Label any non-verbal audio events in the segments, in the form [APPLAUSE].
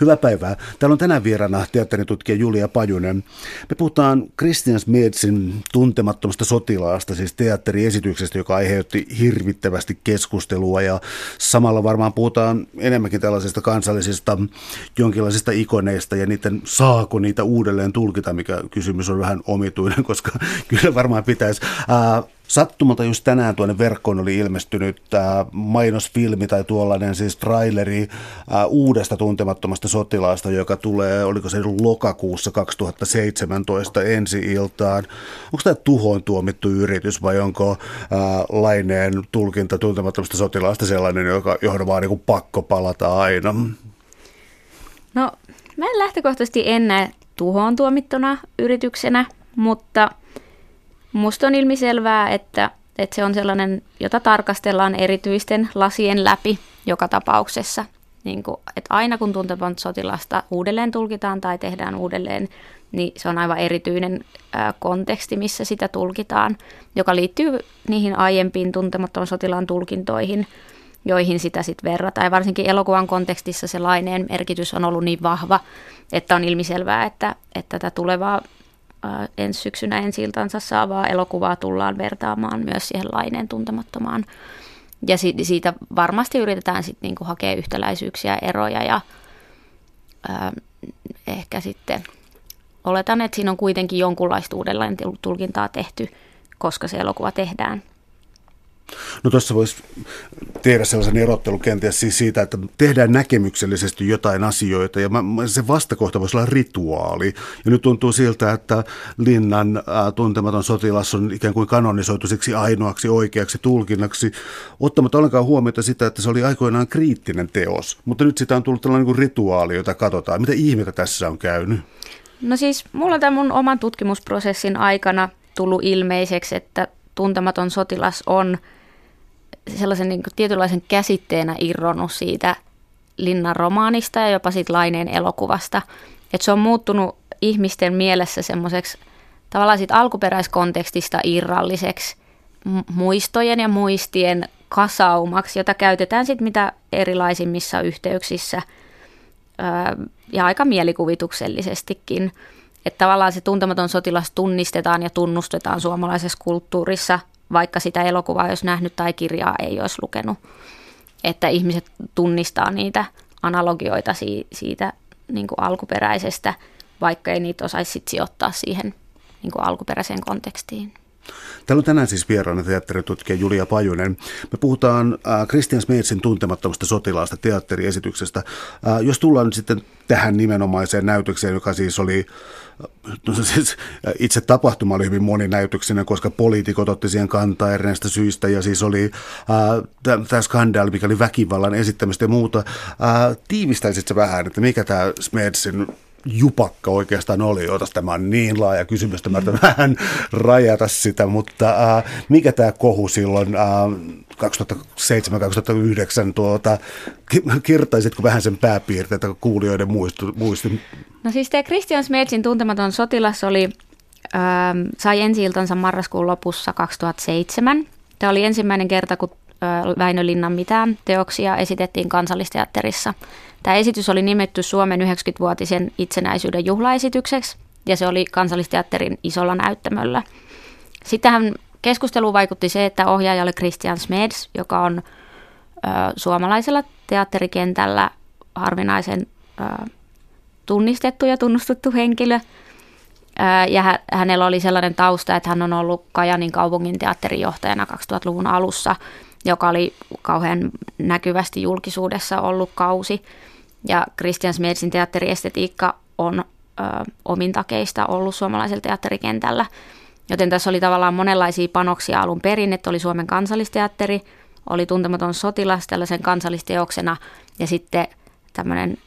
Hyvää päivää. Täällä on tänään vieraana teatteritutkija Julia Pajunen. Me puhutaan Christian Smedsin tuntemattomasta sotilaasta, siis teatteriesityksestä, joka aiheutti hirvittävästi keskustelua ja samalla varmaan puhutaan enemmänkin tällaisista kansallisista jonkinlaisista ikoneista ja niiden saako niitä uudelleen tulkita, mikä kysymys on vähän omituinen, [LAUGHS] koska kyllä varmaan pitäisi. Ää, Sattumalta just tänään tuonne verkkoon oli ilmestynyt äh, mainosfilmi tai tuollainen siis traileri äh, uudesta tuntemattomasta sotilaasta, joka tulee, oliko se lokakuussa 2017 ensi iltaan. Onko tämä tuhoon tuomittu yritys vai onko äh, laineen tulkinta tuntemattomasta sotilaasta sellainen, joka, johon vaan niin pakko palata aina? No, mä en lähtökohtaisesti en näe tuhoon tuomittuna yrityksenä, mutta – Musta on ilmiselvää, että, että se on sellainen, jota tarkastellaan erityisten lasien läpi joka tapauksessa. Niin kuin, että aina kun tuntemat sotilasta uudelleen tulkitaan tai tehdään uudelleen, niin se on aivan erityinen ää, konteksti, missä sitä tulkitaan, joka liittyy niihin aiempiin tuntemattoman sotilaan tulkintoihin, joihin sitä sitten verrataan. Ja varsinkin elokuvan kontekstissa se laineen merkitys on ollut niin vahva, että on ilmiselvää, että, että tätä tulevaa ensi syksynä ensi iltansa saavaa elokuvaa tullaan vertaamaan myös siihen laineen tuntemattomaan. Ja siitä varmasti yritetään sitten niinku hakea yhtäläisyyksiä, eroja ja ää, äh, ehkä sitten oletan, että siinä on kuitenkin jonkunlaista uudelleen tulkintaa tehty, koska se elokuva tehdään. No tuossa voisi tehdä sellaisen erottelun kenties siis siitä, että tehdään näkemyksellisesti jotain asioita ja se vastakohta voisi olla rituaali. Ja nyt tuntuu siltä, että Linnan ää, tuntematon sotilas on ikään kuin kanonisoitu siksi ainoaksi oikeaksi tulkinnaksi, ottamatta ollenkaan huomiota sitä, että se oli aikoinaan kriittinen teos. Mutta nyt sitä on tullut tällainen niin rituaali, jota katsotaan. Mitä ihmettä tässä on käynyt? No siis mulla tämän mun oman tutkimusprosessin aikana tullut ilmeiseksi, että tuntematon sotilas on – sellaisen niin kuin tietynlaisen käsitteenä irronnut siitä Linnan romaanista ja jopa siitä Laineen elokuvasta. Että se on muuttunut ihmisten mielessä semmoiseksi tavallaan siitä alkuperäiskontekstista irralliseksi muistojen ja muistien kasaumaksi, jota käytetään sitten mitä erilaisimmissa yhteyksissä ja aika mielikuvituksellisestikin. Että tavallaan se tuntematon sotilas tunnistetaan ja tunnustetaan suomalaisessa kulttuurissa vaikka sitä elokuvaa olisi nähnyt tai kirjaa ei olisi lukenut. Että ihmiset tunnistaa niitä analogioita siitä niin kuin alkuperäisestä, vaikka ei niitä osaisi sit sijoittaa siihen niin kuin alkuperäiseen kontekstiin. Täällä on tänään siis vieraana teatteritutkija Julia Pajunen. Me puhutaan äh, Christian Smeetsin tuntemattomasta sotilaasta teatteriesityksestä. Äh, jos tullaan nyt sitten tähän nimenomaiseen näytökseen, joka siis oli No siis itse tapahtuma oli hyvin moninäytöksinen, koska poliitikot otti siihen kantaa erinäistä syistä ja siis oli äh, tämä skandaali, mikä oli väkivallan esittämistä ja muuta. Äh, tiivistäisit vähän, että mikä tämä Smedsin jupakka oikeastaan oli. Otas tämä on niin laaja kysymys, mä vähän rajata sitä, mutta äh, mikä tämä kohu silloin äh, 2007-2009, tuota, kirtaisitko vähän sen pääpiirteitä kuulijoiden muistu, muistin? No siis tämä Christian Smetsin tuntematon sotilas oli, äh, sai ensi marraskuun lopussa 2007. Tämä oli ensimmäinen kerta, kun Väinö Linnan mitään teoksia esitettiin kansallisteatterissa. Tämä esitys oli nimetty Suomen 90-vuotisen itsenäisyyden juhlaesitykseksi ja se oli kansallisteatterin isolla näyttämöllä. Sitten keskusteluun vaikutti se, että ohjaaja oli Christian Smeds, joka on ö, suomalaisella teatterikentällä harvinaisen ö, tunnistettu ja tunnustettu henkilö. Ja hänellä oli sellainen tausta, että hän on ollut Kajanin kaupungin teatterijohtajana 2000-luvun alussa – joka oli kauhean näkyvästi julkisuudessa ollut kausi. Ja Christian Smedsin teatteriestetiikka on ö, omintakeista ollut suomalaisella teatterikentällä. Joten tässä oli tavallaan monenlaisia panoksia alun perin, että oli Suomen kansallisteatteri, oli Tuntematon sotilas tällaisen kansallisteoksena ja sitten tämmöinen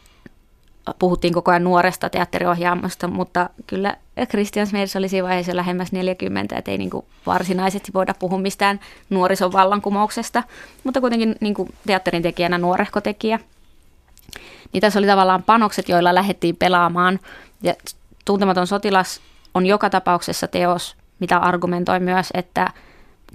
puhuttiin koko ajan nuoresta teatteriohjaamosta, mutta kyllä Christian Smeds oli siinä vaiheessa lähemmäs 40, että ei niin kuin varsinaisesti voida puhua mistään nuorison vallankumouksesta, mutta kuitenkin niin kuin teatterin tekijänä nuorehko tekijä. Niin tässä oli tavallaan panokset, joilla lähdettiin pelaamaan. Ja Tuntematon sotilas on joka tapauksessa teos, mitä argumentoi myös, että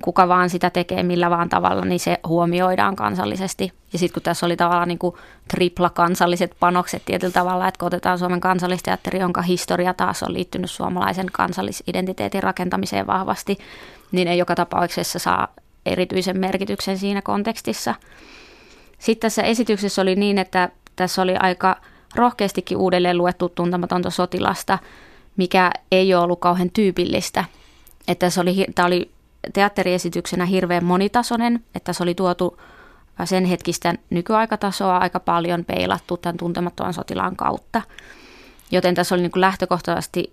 kuka vaan sitä tekee millä vaan tavalla, niin se huomioidaan kansallisesti. Ja sitten kun tässä oli tavallaan niin kuin tripla kansalliset panokset tietyllä tavalla, että kun otetaan Suomen kansallisteatteri, jonka historia taas on liittynyt suomalaisen kansallisidentiteetin rakentamiseen vahvasti, niin ei joka tapauksessa saa erityisen merkityksen siinä kontekstissa. Sitten tässä esityksessä oli niin, että tässä oli aika rohkeastikin uudelleen luettu tuntematonta sotilasta, mikä ei ole ollut kauhean tyypillistä. Että se oli, tämä oli teatteriesityksenä hirveän monitasoinen, että se oli tuotu sen hetkistä nykyaikatasoa aika paljon peilattu tämän tuntemattoman sotilaan kautta. Joten tässä oli niin kuin lähtökohtaisesti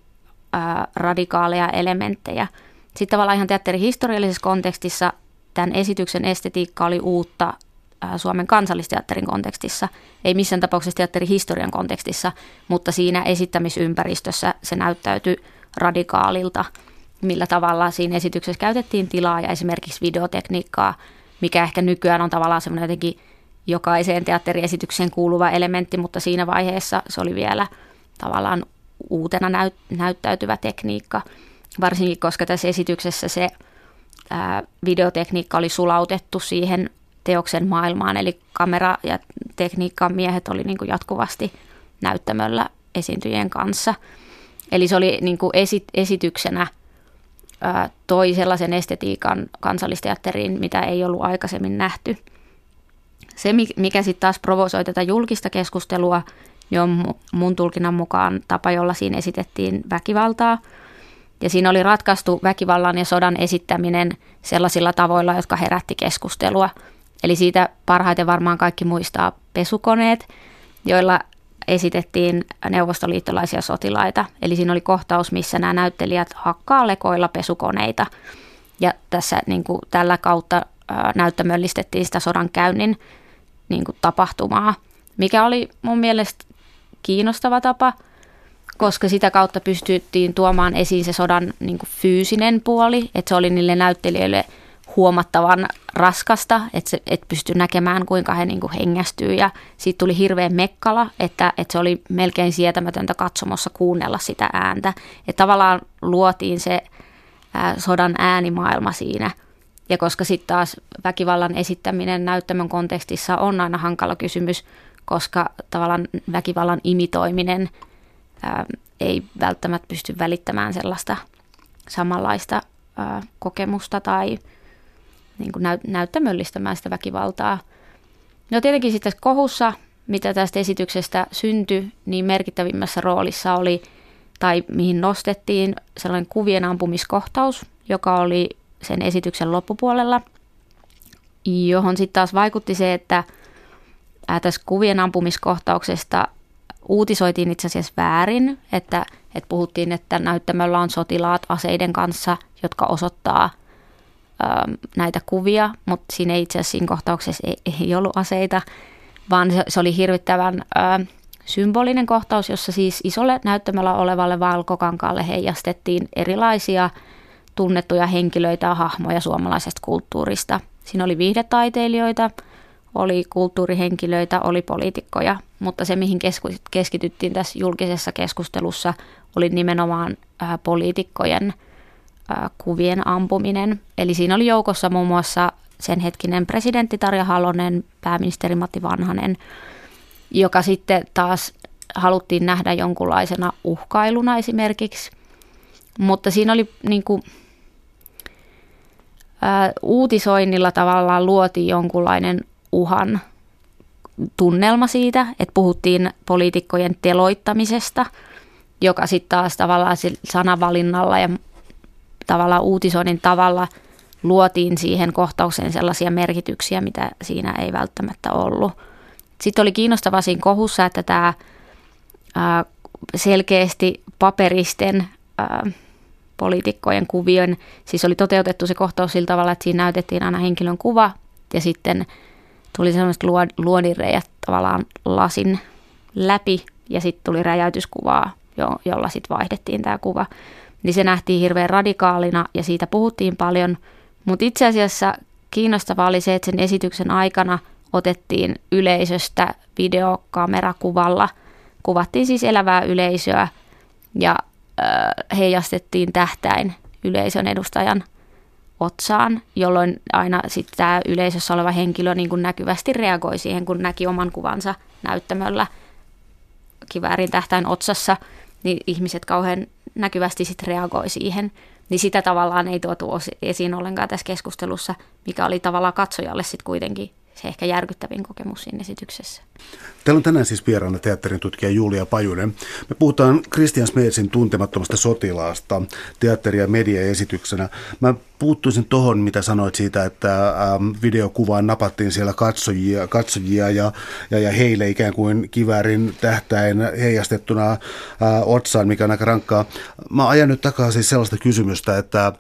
ää, radikaaleja elementtejä. Sitten tavallaan ihan teatterihistoriallisessa kontekstissa tämän esityksen estetiikka oli uutta ää, Suomen kansallisteatterin kontekstissa, ei missään tapauksessa teatterihistorian kontekstissa, mutta siinä esittämisympäristössä se näyttäytyi radikaalilta – millä tavalla siinä esityksessä käytettiin tilaa ja esimerkiksi videotekniikkaa, mikä ehkä nykyään on tavallaan semmoinen jotenkin jokaiseen teatteriesitykseen kuuluva elementti, mutta siinä vaiheessa se oli vielä tavallaan uutena näyt- näyttäytyvä tekniikka, varsinkin koska tässä esityksessä se ää, videotekniikka oli sulautettu siihen teoksen maailmaan, eli kamera- ja tekniikan miehet oli niin kuin jatkuvasti näyttämöllä esiintyjien kanssa. Eli se oli niin kuin esi- esityksenä – toi sellaisen estetiikan kansallisteatteriin, mitä ei ollut aikaisemmin nähty. Se, mikä sitten taas provosoi tätä julkista keskustelua, niin on mun tulkinnan mukaan tapa, jolla siinä esitettiin väkivaltaa. Ja siinä oli ratkaistu väkivallan ja sodan esittäminen sellaisilla tavoilla, jotka herätti keskustelua. Eli siitä parhaiten varmaan kaikki muistaa pesukoneet, joilla esitettiin neuvostoliittolaisia sotilaita. Eli siinä oli kohtaus, missä nämä näyttelijät hakkaa lekoilla pesukoneita. Ja tässä niin kuin, tällä kautta näyttämöllistettiin sitä sodan käynnin niin kuin, tapahtumaa, mikä oli mun mielestä kiinnostava tapa, koska sitä kautta pystyttiin tuomaan esiin se sodan niin kuin, fyysinen puoli, että se oli niille näyttelijöille – huomattavan raskasta, että, se, et pysty näkemään kuinka he niin kuin hengästyy ja siitä tuli hirveän mekkala, että, että se oli melkein sietämätöntä katsomossa kuunnella sitä ääntä. Että tavallaan luotiin se ää, sodan äänimaailma siinä. Ja koska sitten taas väkivallan esittäminen näyttämön kontekstissa on aina hankala kysymys, koska tavallaan väkivallan imitoiminen ää, ei välttämättä pysty välittämään sellaista samanlaista ää, kokemusta tai niin kuin näyt- näyttämöllistämään sitä väkivaltaa. No tietenkin sitten kohussa, mitä tästä esityksestä syntyi, niin merkittävimmässä roolissa oli, tai mihin nostettiin, sellainen kuvien ampumiskohtaus, joka oli sen esityksen loppupuolella, johon sitten taas vaikutti se, että tässä kuvien ampumiskohtauksesta uutisoitiin itse asiassa väärin, että, että puhuttiin, että näyttämöllä on sotilaat aseiden kanssa, jotka osoittaa – näitä kuvia, mutta siinä itse asiassa siinä kohtauksessa ei, ei ollut aseita, vaan se, se oli hirvittävän ö, ähm, symbolinen kohtaus, jossa siis isolle näyttämällä olevalle valkokankaalle heijastettiin erilaisia tunnettuja henkilöitä ja hahmoja suomalaisesta kulttuurista. Siinä oli viihdetaiteilijoita, oli kulttuurihenkilöitä, oli poliitikkoja, mutta se mihin keskityttiin tässä julkisessa keskustelussa oli nimenomaan äh, poliitikkojen – kuvien ampuminen. Eli siinä oli joukossa muun muassa sen hetkinen presidentti Tarja Halonen, pääministeri Matti Vanhanen, joka sitten taas haluttiin nähdä jonkunlaisena uhkailuna esimerkiksi. Mutta siinä oli niin kuin, ää, uutisoinnilla tavallaan luotiin jonkunlainen uhan tunnelma siitä, että puhuttiin poliitikkojen teloittamisesta, joka sitten taas tavallaan sanavalinnalla ja tavallaan uutisoinnin tavalla luotiin siihen kohtaukseen sellaisia merkityksiä, mitä siinä ei välttämättä ollut. Sitten oli kiinnostavaa siinä kohussa, että tämä selkeästi paperisten poliitikkojen kuvien, siis oli toteutettu se kohtaus sillä tavalla, että siinä näytettiin aina henkilön kuva ja sitten tuli sellaiset luodinreijät tavallaan lasin läpi ja sitten tuli räjäytyskuvaa, jo, jolla sitten vaihdettiin tämä kuva niin se nähtiin hirveän radikaalina ja siitä puhuttiin paljon. Mutta itse asiassa kiinnostavaa oli se, että sen esityksen aikana otettiin yleisöstä videokamerakuvalla. Kuvattiin siis elävää yleisöä ja äh, heijastettiin tähtäin yleisön edustajan otsaan, jolloin aina sitten tämä yleisössä oleva henkilö niin kuin näkyvästi reagoi siihen, kun näki oman kuvansa näyttämöllä kiväärin tähtäin otsassa, niin ihmiset kauhean näkyvästi sitten reagoi siihen. Niin sitä tavallaan ei tuotu esiin ollenkaan tässä keskustelussa, mikä oli tavallaan katsojalle sitten kuitenkin se ehkä järkyttävin kokemus siinä esityksessä. Täällä on tänään siis vieraana teatterin tutkija Julia Pajunen. Me puhutaan Christian Smetsin tuntemattomasta sotilaasta teatteri- ja mediaesityksenä. Mä puuttuisin tuohon, mitä sanoit siitä, että ähm, videokuvaan napattiin siellä katsojia, katsojia ja, ja, ja heille ikään kuin kiväärin tähtäin heijastettuna äh, otsaan, mikä on aika rankkaa. Mä ajan nyt takaa siis sellaista kysymystä, että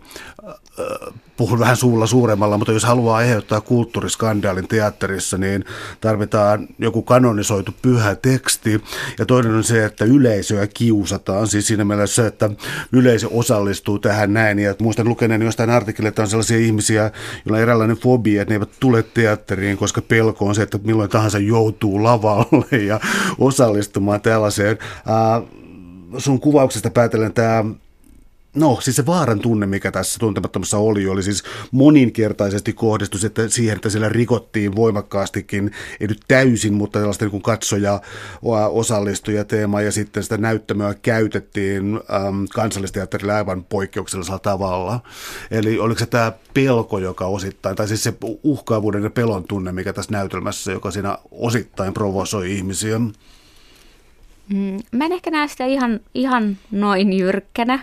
puhun vähän suulla suuremmalla, mutta jos haluaa aiheuttaa kulttuuriskandaalin teatterissa, niin tarvitaan joku kanonisoitu pyhä teksti. Ja toinen on se, että yleisöä kiusataan, siis siinä mielessä, että yleisö osallistuu tähän näin. Ja muistan lukeneen jostain artikkelista, että on sellaisia ihmisiä, joilla on eräänlainen fobia, että ne eivät tule teatteriin, koska pelko on se, että milloin tahansa joutuu lavalle ja osallistumaan tällaiseen. Sun kuvauksesta päätellen tämä No, siis se vaaran tunne, mikä tässä tuntemattomassa oli, oli siis moninkertaisesti kohdistus että siihen, että siellä rikottiin voimakkaastikin, ei nyt täysin, mutta sellaista niin katsoja osallistuja teema ja sitten sitä näyttämöä käytettiin äm, kansallisteatterilla aivan poikkeuksellisella tavalla. Eli oliko se tämä pelko, joka osittain, tai siis se uhkaavuuden ja pelon tunne, mikä tässä näytelmässä, joka siinä osittain provosoi ihmisiä? Mm, mä en ehkä näe sitä ihan, ihan noin jyrkkänä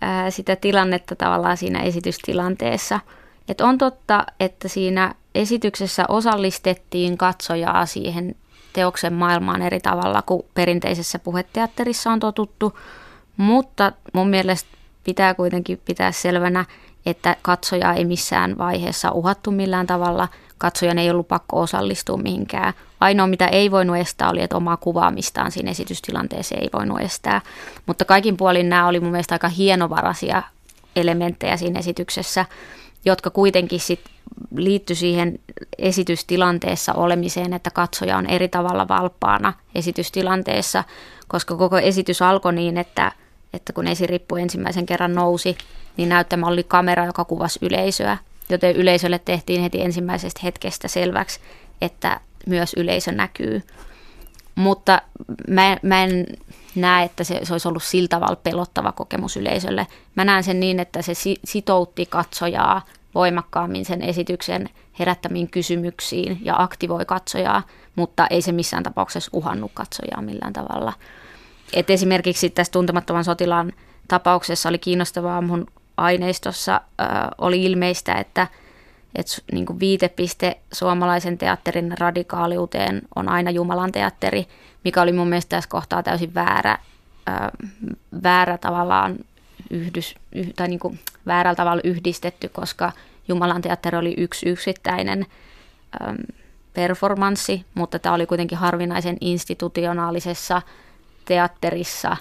ää, sitä tilannetta tavallaan siinä esitystilanteessa. Et on totta, että siinä esityksessä osallistettiin katsojaa siihen teoksen maailmaan eri tavalla kuin perinteisessä puheteatterissa on totuttu, mutta mun mielestä pitää kuitenkin pitää selvänä, että katsoja ei missään vaiheessa uhattu millään tavalla, katsojan ei ollut pakko osallistua mihinkään. Ainoa, mitä ei voinut estää, oli, että omaa kuvaamistaan siinä esitystilanteeseen ei voinut estää. Mutta kaikin puolin nämä oli mun mielestä aika hienovaraisia elementtejä siinä esityksessä, jotka kuitenkin sit liittyi siihen esitystilanteessa olemiseen, että katsoja on eri tavalla valppaana esitystilanteessa, koska koko esitys alkoi niin, että, että kun esirippu ensimmäisen kerran nousi, niin näyttämä oli kamera, joka kuvasi yleisöä, joten yleisölle tehtiin heti ensimmäisestä hetkestä selväksi, että myös yleisö näkyy. Mutta mä, mä en näe, että se, se olisi ollut sillä tavalla pelottava kokemus yleisölle. Mä näen sen niin, että se sitoutti katsojaa voimakkaammin sen esityksen herättämiin kysymyksiin ja aktivoi katsojaa, mutta ei se missään tapauksessa uhannut katsojaa millään tavalla. Et esimerkiksi tässä tuntemattoman sotilaan tapauksessa oli kiinnostavaa mun aineistossa äh, oli ilmeistä, että että niin kuin viitepiste suomalaisen teatterin radikaaliuteen on aina Jumalan teatteri, mikä oli mun mielestä tässä kohtaa täysin väärä, ää, väärä tavallaan yhdys, yh, tai niin kuin väärällä tavalla yhdistetty, koska Jumalan teatteri oli yksi yksittäinen ää, performanssi, mutta tämä oli kuitenkin harvinaisen institutionaalisessa teatterissa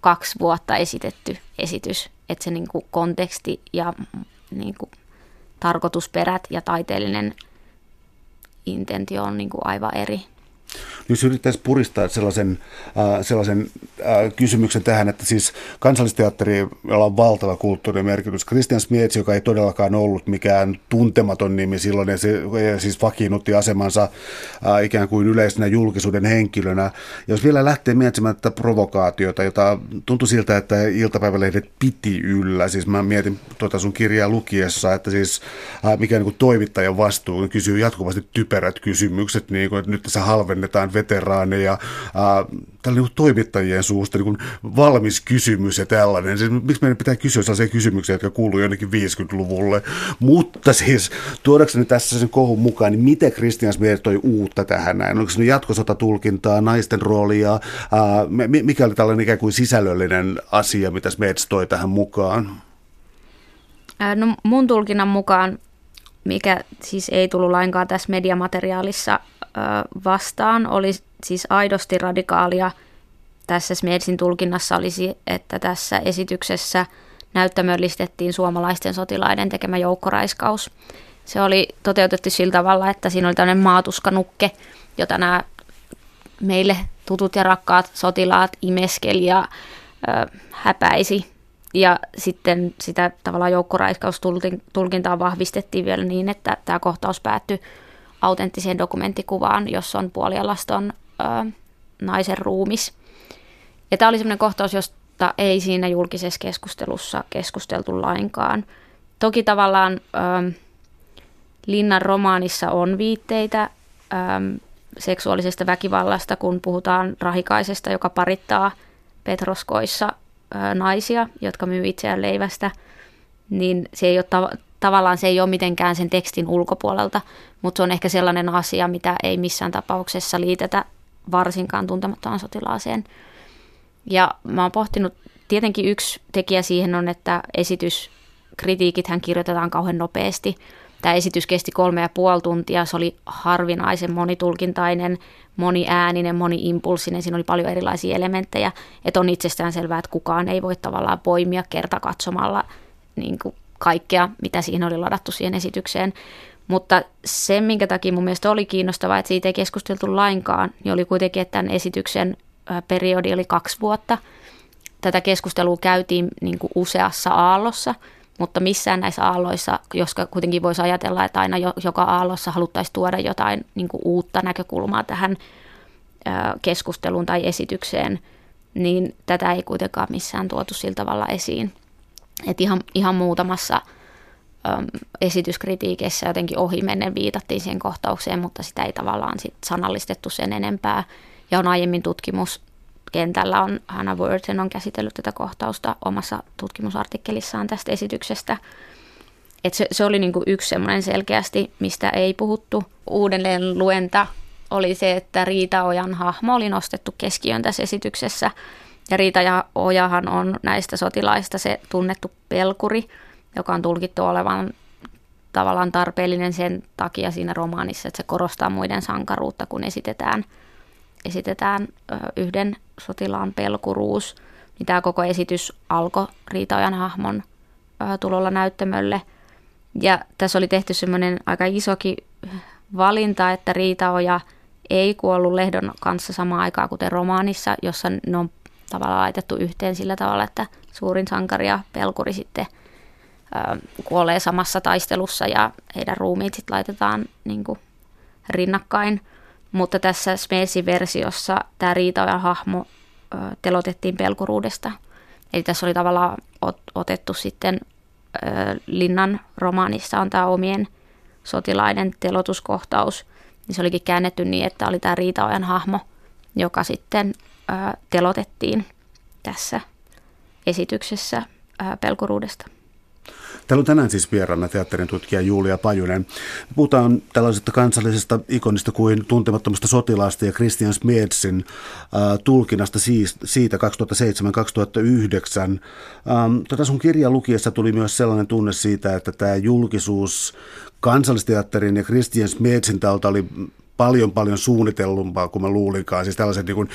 kaksi vuotta esitetty esitys, että se niin kuin konteksti ja niin kuin tarkoitusperät ja taiteellinen intentio on niin kuin aivan eri. Jos yrittäisiin puristaa sellaisen, äh, sellaisen äh, kysymyksen tähän, että siis kansallisteatteri, jolla on valtava kulttuurimerkitys, Christian Smietsi, joka ei todellakaan ollut mikään tuntematon nimi silloin, ja, se, ja siis vakiinnutti asemansa äh, ikään kuin yleisenä julkisuuden henkilönä. Ja jos vielä lähtee miettimään tätä provokaatiota, jota tuntui siltä, että iltapäivälehdet piti yllä, siis mä mietin tuota sun kirjaa lukiessa, että siis äh, mikä niin kuin toimittajan vastuu, kysyy jatkuvasti typerät kysymykset, niin kuin, että nyt tässä halvennetaan veteraaneja, tällä niin toimittajien suusta niin valmis kysymys ja tällainen. Siis, miksi meidän pitää kysyä sellaisia kysymyksiä, jotka kuuluu jonnekin 50-luvulle. Mutta siis tuodakseni tässä sen kohun mukaan, niin miten Christian Smith toi uutta tähän näin? Onko se jatkosotatulkintaa, naisten roolia? Ää, mikä oli tällainen ikään kuin sisällöllinen asia, mitä Smith toi tähän mukaan? No mun tulkinnan mukaan, mikä siis ei tullut lainkaan tässä mediamateriaalissa vastaan oli siis aidosti radikaalia. Tässä Smedsin tulkinnassa olisi, että tässä esityksessä näyttämöllistettiin suomalaisten sotilaiden tekemä joukkoraiskaus. Se oli toteutettu sillä tavalla, että siinä oli tämmöinen maatuskanukke, jota nämä meille tutut ja rakkaat sotilaat imeskeli ja ö, häpäisi ja sitten sitä tavallaan joukkoraiskaustulkintaa vahvistettiin vielä niin, että tämä kohtaus päättyi autenttiseen dokumenttikuvaan, jossa on puolialaston ö, naisen ruumis. Ja tämä oli sellainen kohtaus, josta ei siinä julkisessa keskustelussa keskusteltu lainkaan. Toki tavallaan ö, Linnan romaanissa on viitteitä ö, seksuaalisesta väkivallasta, kun puhutaan rahikaisesta, joka parittaa petroskoissa ö, naisia, jotka myy itseään leivästä, niin se ei ole tavallaan se ei ole mitenkään sen tekstin ulkopuolelta, mutta se on ehkä sellainen asia, mitä ei missään tapauksessa liitetä varsinkaan tuntemattomaan sotilaaseen. Ja mä oon pohtinut, tietenkin yksi tekijä siihen on, että esityskritiikithän kirjoitetaan kauhean nopeasti. Tämä esitys kesti kolme ja puoli tuntia, se oli harvinaisen monitulkintainen, moniääninen, moniimpulsinen, siinä oli paljon erilaisia elementtejä, että on itsestään selvää, että kukaan ei voi tavallaan poimia kerta katsomalla niin kuin kaikkea, mitä siinä oli ladattu siihen esitykseen. Mutta se, minkä takia mun mielestä oli kiinnostavaa, että siitä ei keskusteltu lainkaan, niin oli kuitenkin, että tämän esityksen periodi oli kaksi vuotta. Tätä keskustelua käytiin niin kuin useassa aallossa, mutta missään näissä aalloissa, koska kuitenkin voisi ajatella, että aina joka aallossa haluttaisiin tuoda jotain niin kuin uutta näkökulmaa tähän keskusteluun tai esitykseen, niin tätä ei kuitenkaan missään tuotu sillä tavalla esiin. Et ihan, ihan muutamassa äm, esityskritiikissä jotenkin ohimennen viitattiin siihen kohtaukseen, mutta sitä ei tavallaan sit sanallistettu sen enempää. Ja on aiemmin tutkimuskentällä on Hannah Worthen on käsitellyt tätä kohtausta omassa tutkimusartikkelissaan tästä esityksestä. Et se, se oli niinku yksi semmoinen selkeästi, mistä ei puhuttu. Uudelleen luenta oli se, että Riita Ojan hahmo oli nostettu keskiön tässä esityksessä – ja Riita ja Ojahan on näistä sotilaista se tunnettu pelkuri, joka on tulkittu olevan tavallaan tarpeellinen sen takia siinä romaanissa, että se korostaa muiden sankaruutta, kun esitetään, esitetään yhden sotilaan pelkuruus. Niin tämä koko esitys alkoi Riitaojan hahmon tulolla näyttämölle. Ja tässä oli tehty semmoinen aika isokin valinta, että Riitaoja ei kuollut Lehdon kanssa samaan aikaan kuten romaanissa, jossa ne on tavallaan laitettu yhteen sillä tavalla, että suurin sankari ja pelkuri sitten ö, kuolee samassa taistelussa ja heidän ruumiit sitten laitetaan niin kuin, rinnakkain. Mutta tässä Smeesin versiossa tämä ja hahmo ö, telotettiin pelkuruudesta. Eli tässä oli tavallaan ot, otettu sitten ö, Linnan romaanissa on tämä omien sotilaiden telotuskohtaus. Niin se olikin käännetty niin, että oli tämä Riitaojan hahmo, joka sitten telotettiin tässä esityksessä pelkuruudesta. Täällä on tänään siis vieraana teatterin tutkija Julia Pajunen. Puhutaan tällaisesta kansallisesta ikonista kuin tuntemattomasta sotilaasta ja Christian Smedsin äh, tulkinnasta siitä 2007-2009. Ähm, tätä sun kirjan lukiessa tuli myös sellainen tunne siitä, että tämä julkisuus kansallisteatterin ja Christian Smedsin taulta oli paljon paljon suunnitellumpaa kuin mä luulinkaan. Siis tällaiset niin kuin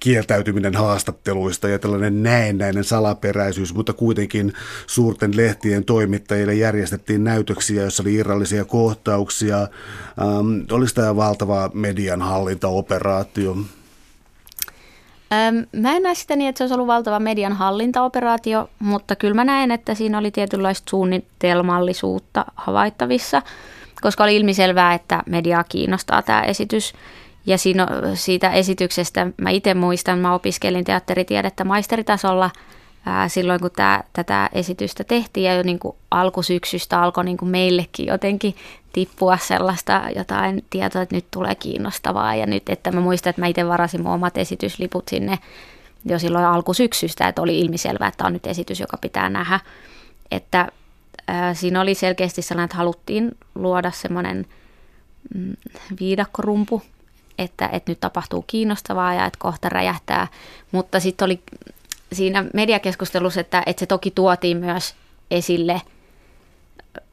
kieltäytyminen haastatteluista ja tällainen näennäinen salaperäisyys, mutta kuitenkin suurten lehtien toimittajille järjestettiin näytöksiä, joissa oli irrallisia kohtauksia. Ähm, olisi tämä valtava median hallintaoperaatio? Ähm, mä en näe sitä niin, että se olisi ollut valtava median hallintaoperaatio, mutta kyllä mä näen, että siinä oli tietynlaista suunnitelmallisuutta havaittavissa – koska oli ilmiselvää, että mediaa kiinnostaa tämä esitys. Ja siinä, siitä esityksestä mä itse muistan, mä opiskelin teatteritiedettä maisteritasolla ää, silloin, kun tää, tätä esitystä tehtiin ja jo niin kuin alkusyksystä alkoi niin kuin meillekin jotenkin tippua sellaista jotain tietoa, että nyt tulee kiinnostavaa. Ja nyt, että mä muistan, että mä itse varasin mun omat esitysliput sinne jo silloin alkusyksystä, että oli ilmiselvää, että on nyt esitys, joka pitää nähdä. Että siinä oli selkeästi sellainen, että haluttiin luoda semmoinen mm, viidakkorumpu, että, että nyt tapahtuu kiinnostavaa ja että kohta räjähtää. Mutta sitten oli siinä mediakeskustelussa, että, että se toki tuotiin myös esille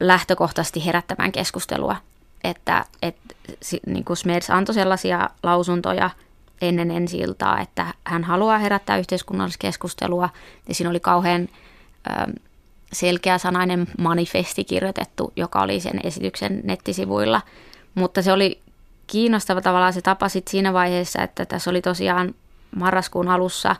lähtökohtaisesti herättämään keskustelua. Että, että niin kuin Smeds antoi sellaisia lausuntoja ennen ensi iltaa, että hän haluaa herättää yhteiskunnallista keskustelua. Ja siinä oli kauhean selkeäsanainen manifesti kirjoitettu, joka oli sen esityksen nettisivuilla. Mutta se oli kiinnostava tavallaan se tapa sit siinä vaiheessa, että tässä oli tosiaan marraskuun alussa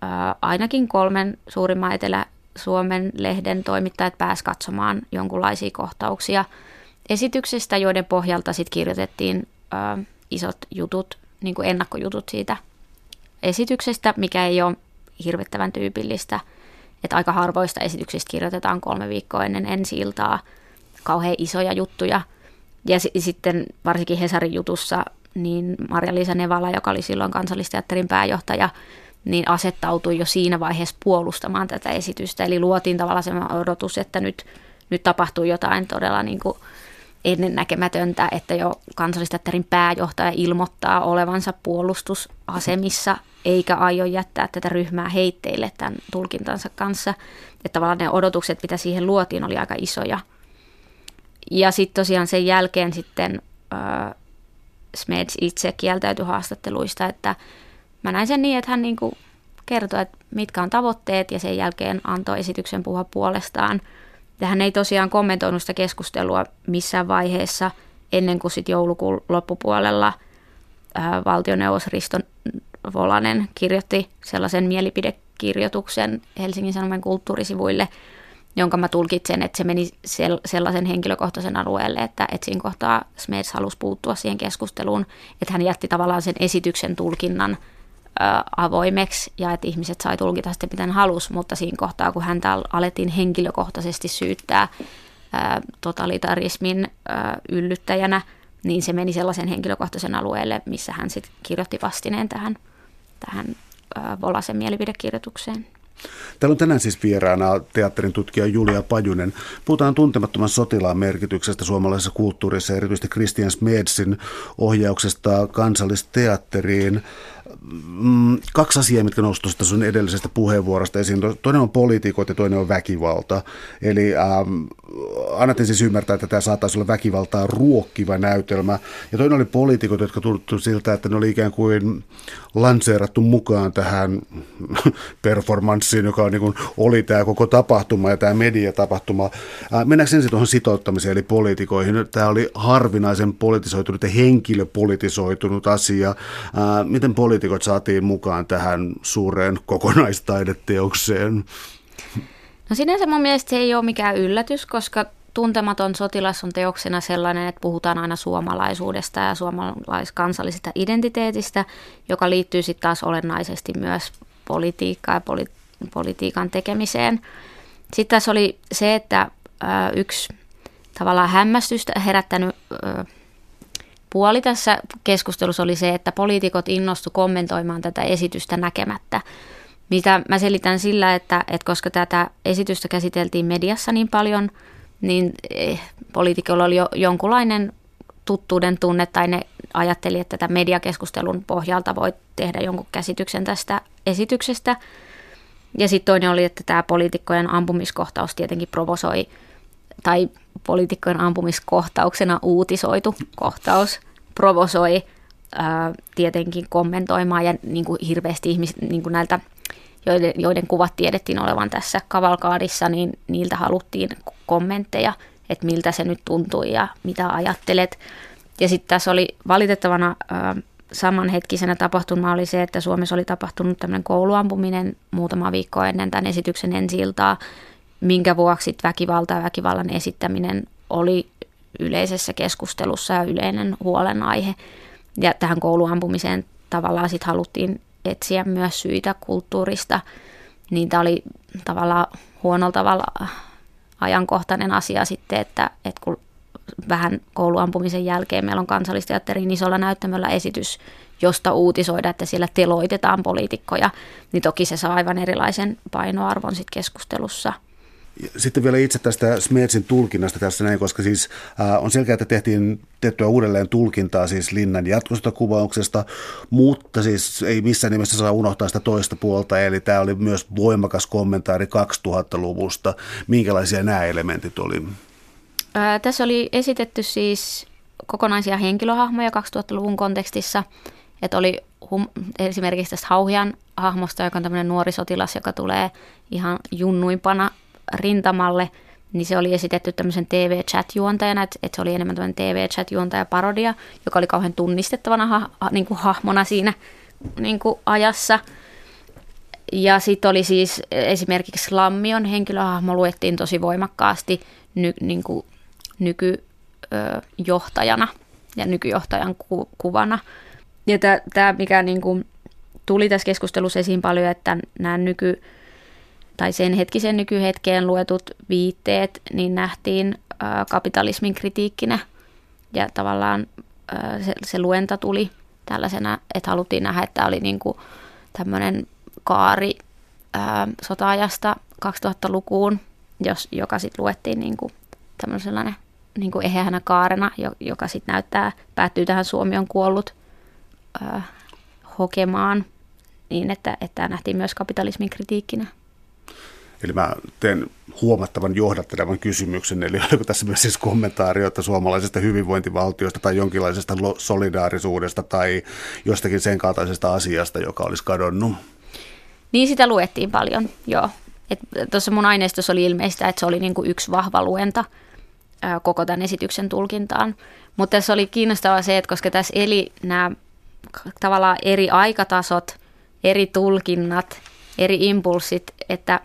ää, ainakin kolmen suurimman etelä, Suomen lehden toimittajat pääsivät katsomaan jonkunlaisia kohtauksia esityksestä, joiden pohjalta sitten kirjoitettiin ö, isot jutut, niin kuin ennakkojutut siitä esityksestä, mikä ei ole hirvittävän tyypillistä. Että aika harvoista esityksistä kirjoitetaan kolme viikkoa ennen ensi iltaa kauhean isoja juttuja. Ja s- sitten varsinkin Hesarin jutussa, niin Marja-Liisa Nevala, joka oli silloin kansallisteatterin pääjohtaja, niin asettautui jo siinä vaiheessa puolustamaan tätä esitystä. Eli luotiin tavallaan se odotus, että nyt, nyt tapahtuu jotain todella niin kuin ennennäkemätöntä, että jo kansallisteatterin pääjohtaja ilmoittaa olevansa puolustusasemissa, eikä aio jättää tätä ryhmää heitteille tämän tulkintansa kanssa. Että tavallaan ne odotukset, mitä siihen luotiin, oli aika isoja. Ja sitten tosiaan sen jälkeen sitten äh, Smeds itse kieltäytyi haastatteluista, että mä näin sen niin, että hän niinku kertoi, että mitkä on tavoitteet ja sen jälkeen antoi esityksen puhua puolestaan. Ja hän ei tosiaan kommentoinut sitä keskustelua missään vaiheessa ennen kuin sitten joulukuun loppupuolella ää, valtioneuvos Risto Volanen kirjoitti sellaisen mielipidekirjoituksen Helsingin Sanomien kulttuurisivuille, jonka mä tulkitsen, että se meni sellaisen henkilökohtaisen alueelle, että, että siinä kohtaa Smeds halusi puuttua siihen keskusteluun, että hän jätti tavallaan sen esityksen tulkinnan avoimeksi ja että ihmiset sai tulkita sitten miten halus, mutta siinä kohtaa, kun häntä alettiin henkilökohtaisesti syyttää ää, totalitarismin ää, yllyttäjänä, niin se meni sellaisen henkilökohtaisen alueelle, missä hän sitten kirjoitti vastineen tähän, tähän ää, Volasen mielipidekirjoitukseen. Täällä on tänään siis vieraana teatterin tutkija Julia Pajunen. Puhutaan tuntemattoman sotilaan merkityksestä suomalaisessa kulttuurissa, erityisesti Christian Smedsin ohjauksesta kansallisteatteriin. Mm, kaksi asiaa, mitkä nousivat tuosta sun edellisestä puheenvuorosta esiin. Toinen on poliitikot ja toinen on väkivalta. Eli ähm, annettiin siis ymmärtää, että tämä saattaisi olla väkivaltaa ruokkiva näytelmä. Ja toinen oli poliitikot, jotka tultu siltä, että ne oli ikään kuin lanseerattu mukaan tähän [LAUGHS] performanssiin, joka on, niin kuin, oli tämä koko tapahtuma ja tämä mediatapahtuma. Äh, mennäänkö ensin tuohon sitouttamiseen eli poliitikoihin? Tämä oli harvinaisen politisoitunut ja henkilöpolitisoitunut asia. Äh, miten poliitikot saatiin mukaan tähän suureen kokonaistaideteokseen? No sinänsä mun mielestä se ei ole mikään yllätys, koska Tuntematon sotilas on teoksena sellainen, että puhutaan aina suomalaisuudesta ja suomalaiskansallisesta identiteetistä, joka liittyy sitten taas olennaisesti myös politiikkaan ja poli- politiikan tekemiseen. Sitten tässä oli se, että yksi tavallaan hämmästystä herättänyt puoli tässä keskustelussa oli se, että poliitikot innostu kommentoimaan tätä esitystä näkemättä. Mitä mä selitän sillä, että, että koska tätä esitystä käsiteltiin mediassa niin paljon – niin eh, poliitikoilla oli jo jonkunlainen tuttuuden tunne tai ne ajatteli, että tätä mediakeskustelun pohjalta voi tehdä jonkun käsityksen tästä esityksestä. Ja sitten toinen oli, että tämä poliitikkojen ampumiskohtaus tietenkin provosoi, tai poliitikkojen ampumiskohtauksena uutisoitu kohtaus provosoi ää, tietenkin kommentoimaan ja niin kuin hirveästi ihmis, niin kuin näiltä joiden, joiden kuvat tiedettiin olevan tässä kavalkaadissa, niin niiltä haluttiin kommentteja, että miltä se nyt tuntui ja mitä ajattelet. Ja sitten tässä oli valitettavana äh, samanhetkisenä tapahtuma oli se, että Suomessa oli tapahtunut tämmöinen kouluampuminen muutama viikko ennen tämän esityksen ensi minkä vuoksi väkivalta ja väkivallan esittäminen oli yleisessä keskustelussa ja yleinen huolenaihe. Ja tähän kouluampumiseen tavallaan sitten haluttiin etsiä myös syitä kulttuurista. Niitä oli tavallaan huonolla tavalla ajankohtainen asia sitten, että, että kun vähän kouluampumisen jälkeen meillä on kansallisteatterin isolla näyttämöllä esitys, josta uutisoida, että siellä teloitetaan poliitikkoja, niin toki se saa aivan erilaisen painoarvon sitten keskustelussa – sitten vielä itse tästä Smetsin tulkinnasta tässä näin, koska siis äh, on selkeää, että tehtiin tehtyä uudelleen tulkintaa siis linnan jatkosta kuvauksesta, mutta siis ei missään nimessä saa unohtaa sitä toista puolta, eli tämä oli myös voimakas kommentaari 2000-luvusta. Minkälaisia nämä elementit oli? Ää, tässä oli esitetty siis kokonaisia henkilöhahmoja 2000-luvun kontekstissa, että oli hum, esimerkiksi tästä Hauhian hahmosta, joka on tämmöinen nuori sotilas, joka tulee ihan junnuimpana rintamalle, niin se oli esitetty tämmöisen TV-chat-juontajana, että, että se oli enemmän tämmöinen TV-chat-juontaja parodia, joka oli kauhean tunnistettavana ha, ha, niin kuin hahmona siinä niin kuin ajassa. Ja sitten oli siis esimerkiksi Lammion henkilöhahmo luettiin tosi voimakkaasti ny, niin kuin nykyjohtajana ja nykyjohtajan ku, kuvana. Ja tämä, mikä niin kuin tuli tässä keskustelussa esiin paljon, että nämä nyky, tai sen hetkisen nykyhetkeen luetut viitteet, niin nähtiin kapitalismin kritiikkinä. Ja tavallaan se, se luenta tuli tällaisena, että haluttiin nähdä, että oli niin kuin tämmöinen kaari ää, sota-ajasta 2000-lukuun, jos, joka sitten luettiin niin kuin tämmöisellä niin kuin eheänä kaarena, joka sitten näyttää, päättyy tähän Suomi on kuollut ää, hokemaan, niin että, että nähtiin myös kapitalismin kritiikkinä. Eli mä teen huomattavan johdattelevan kysymyksen, eli oliko tässä myös siis kommentaariota suomalaisesta hyvinvointivaltiosta tai jonkinlaisesta solidaarisuudesta tai jostakin sen kaltaisesta asiasta, joka olisi kadonnut? Niin sitä luettiin paljon, joo. Tuossa mun aineistossa oli ilmeistä, että se oli niinku yksi vahva luenta ää, koko tämän esityksen tulkintaan. Mutta tässä oli kiinnostavaa se, että koska tässä eli nämä tavallaan eri aikatasot, eri tulkinnat, eri impulssit, että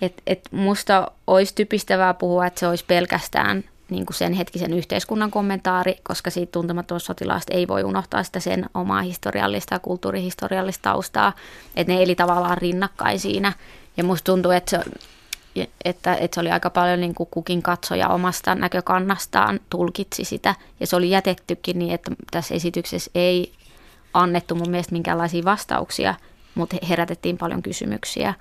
et, et musta olisi typistävää puhua, että se olisi pelkästään niin kuin sen hetkisen yhteiskunnan kommentaari, koska siitä tuntemattomasta sotilaasta ei voi unohtaa sitä sen omaa historiallista ja kulttuurihistoriallista taustaa, että ne eli tavallaan rinnakkain siinä. Ja musta tuntuu, että se, että, että se oli aika paljon niin kuin kukin katsoja omasta näkökannastaan tulkitsi sitä, ja se oli jätettykin niin, että tässä esityksessä ei annettu mun mielestä minkäänlaisia vastauksia, mutta herätettiin paljon kysymyksiä.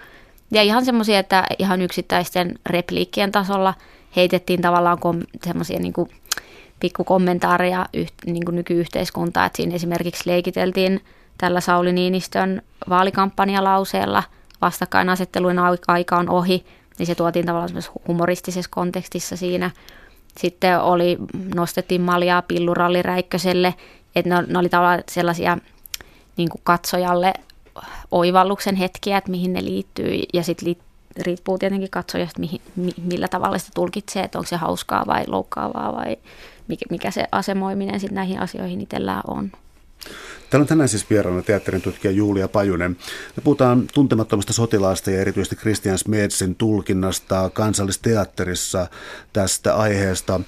Ja ihan semmoisia, että ihan yksittäisten repliikkien tasolla heitettiin tavallaan kom- semmoisia niin pikkukommentaareja yht, niin nykyyhteiskuntaa. Että siinä esimerkiksi leikiteltiin tällä Sauli Niinistön vaalikampanjalauseella vastakkainasettelujen aika on ohi, niin se tuotiin tavallaan humoristisessa kontekstissa siinä. Sitten oli, nostettiin maljaa pilluralli Räikköselle, että ne, ne oli tavallaan sellaisia niin kuin katsojalle oivalluksen hetkiä, että mihin ne liittyy ja sitten riippuu tietenkin katsojasta, mihin, millä tavalla sitä tulkitsee, että onko se hauskaa vai loukkaavaa vai mikä, mikä se asemoiminen sitten näihin asioihin itsellään on. Täällä on tänään siis vieraana teatterin tutkija Julia Pajunen. Me puhutaan tuntemattomasta sotilaasta ja erityisesti Christian Smedsin tulkinnasta kansallisteatterissa tästä aiheesta.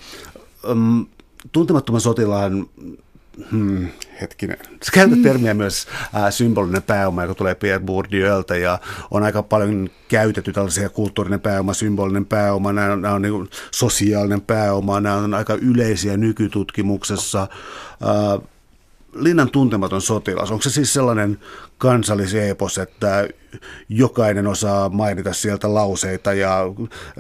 Tuntemattoman sotilaan hmm, hetkinen, sä käytät termiä myös äh, symbolinen pääoma, joka tulee Pierre Bourdieuilta ja on aika paljon käytetty tällaisia kulttuurinen pääoma, symbolinen pääoma, nämä on, nämä on niin sosiaalinen pääoma, nämä on aika yleisiä nykytutkimuksessa. Äh, Linnan tuntematon sotilas, onko se siis sellainen kansallisepos, että jokainen osaa mainita sieltä lauseita ja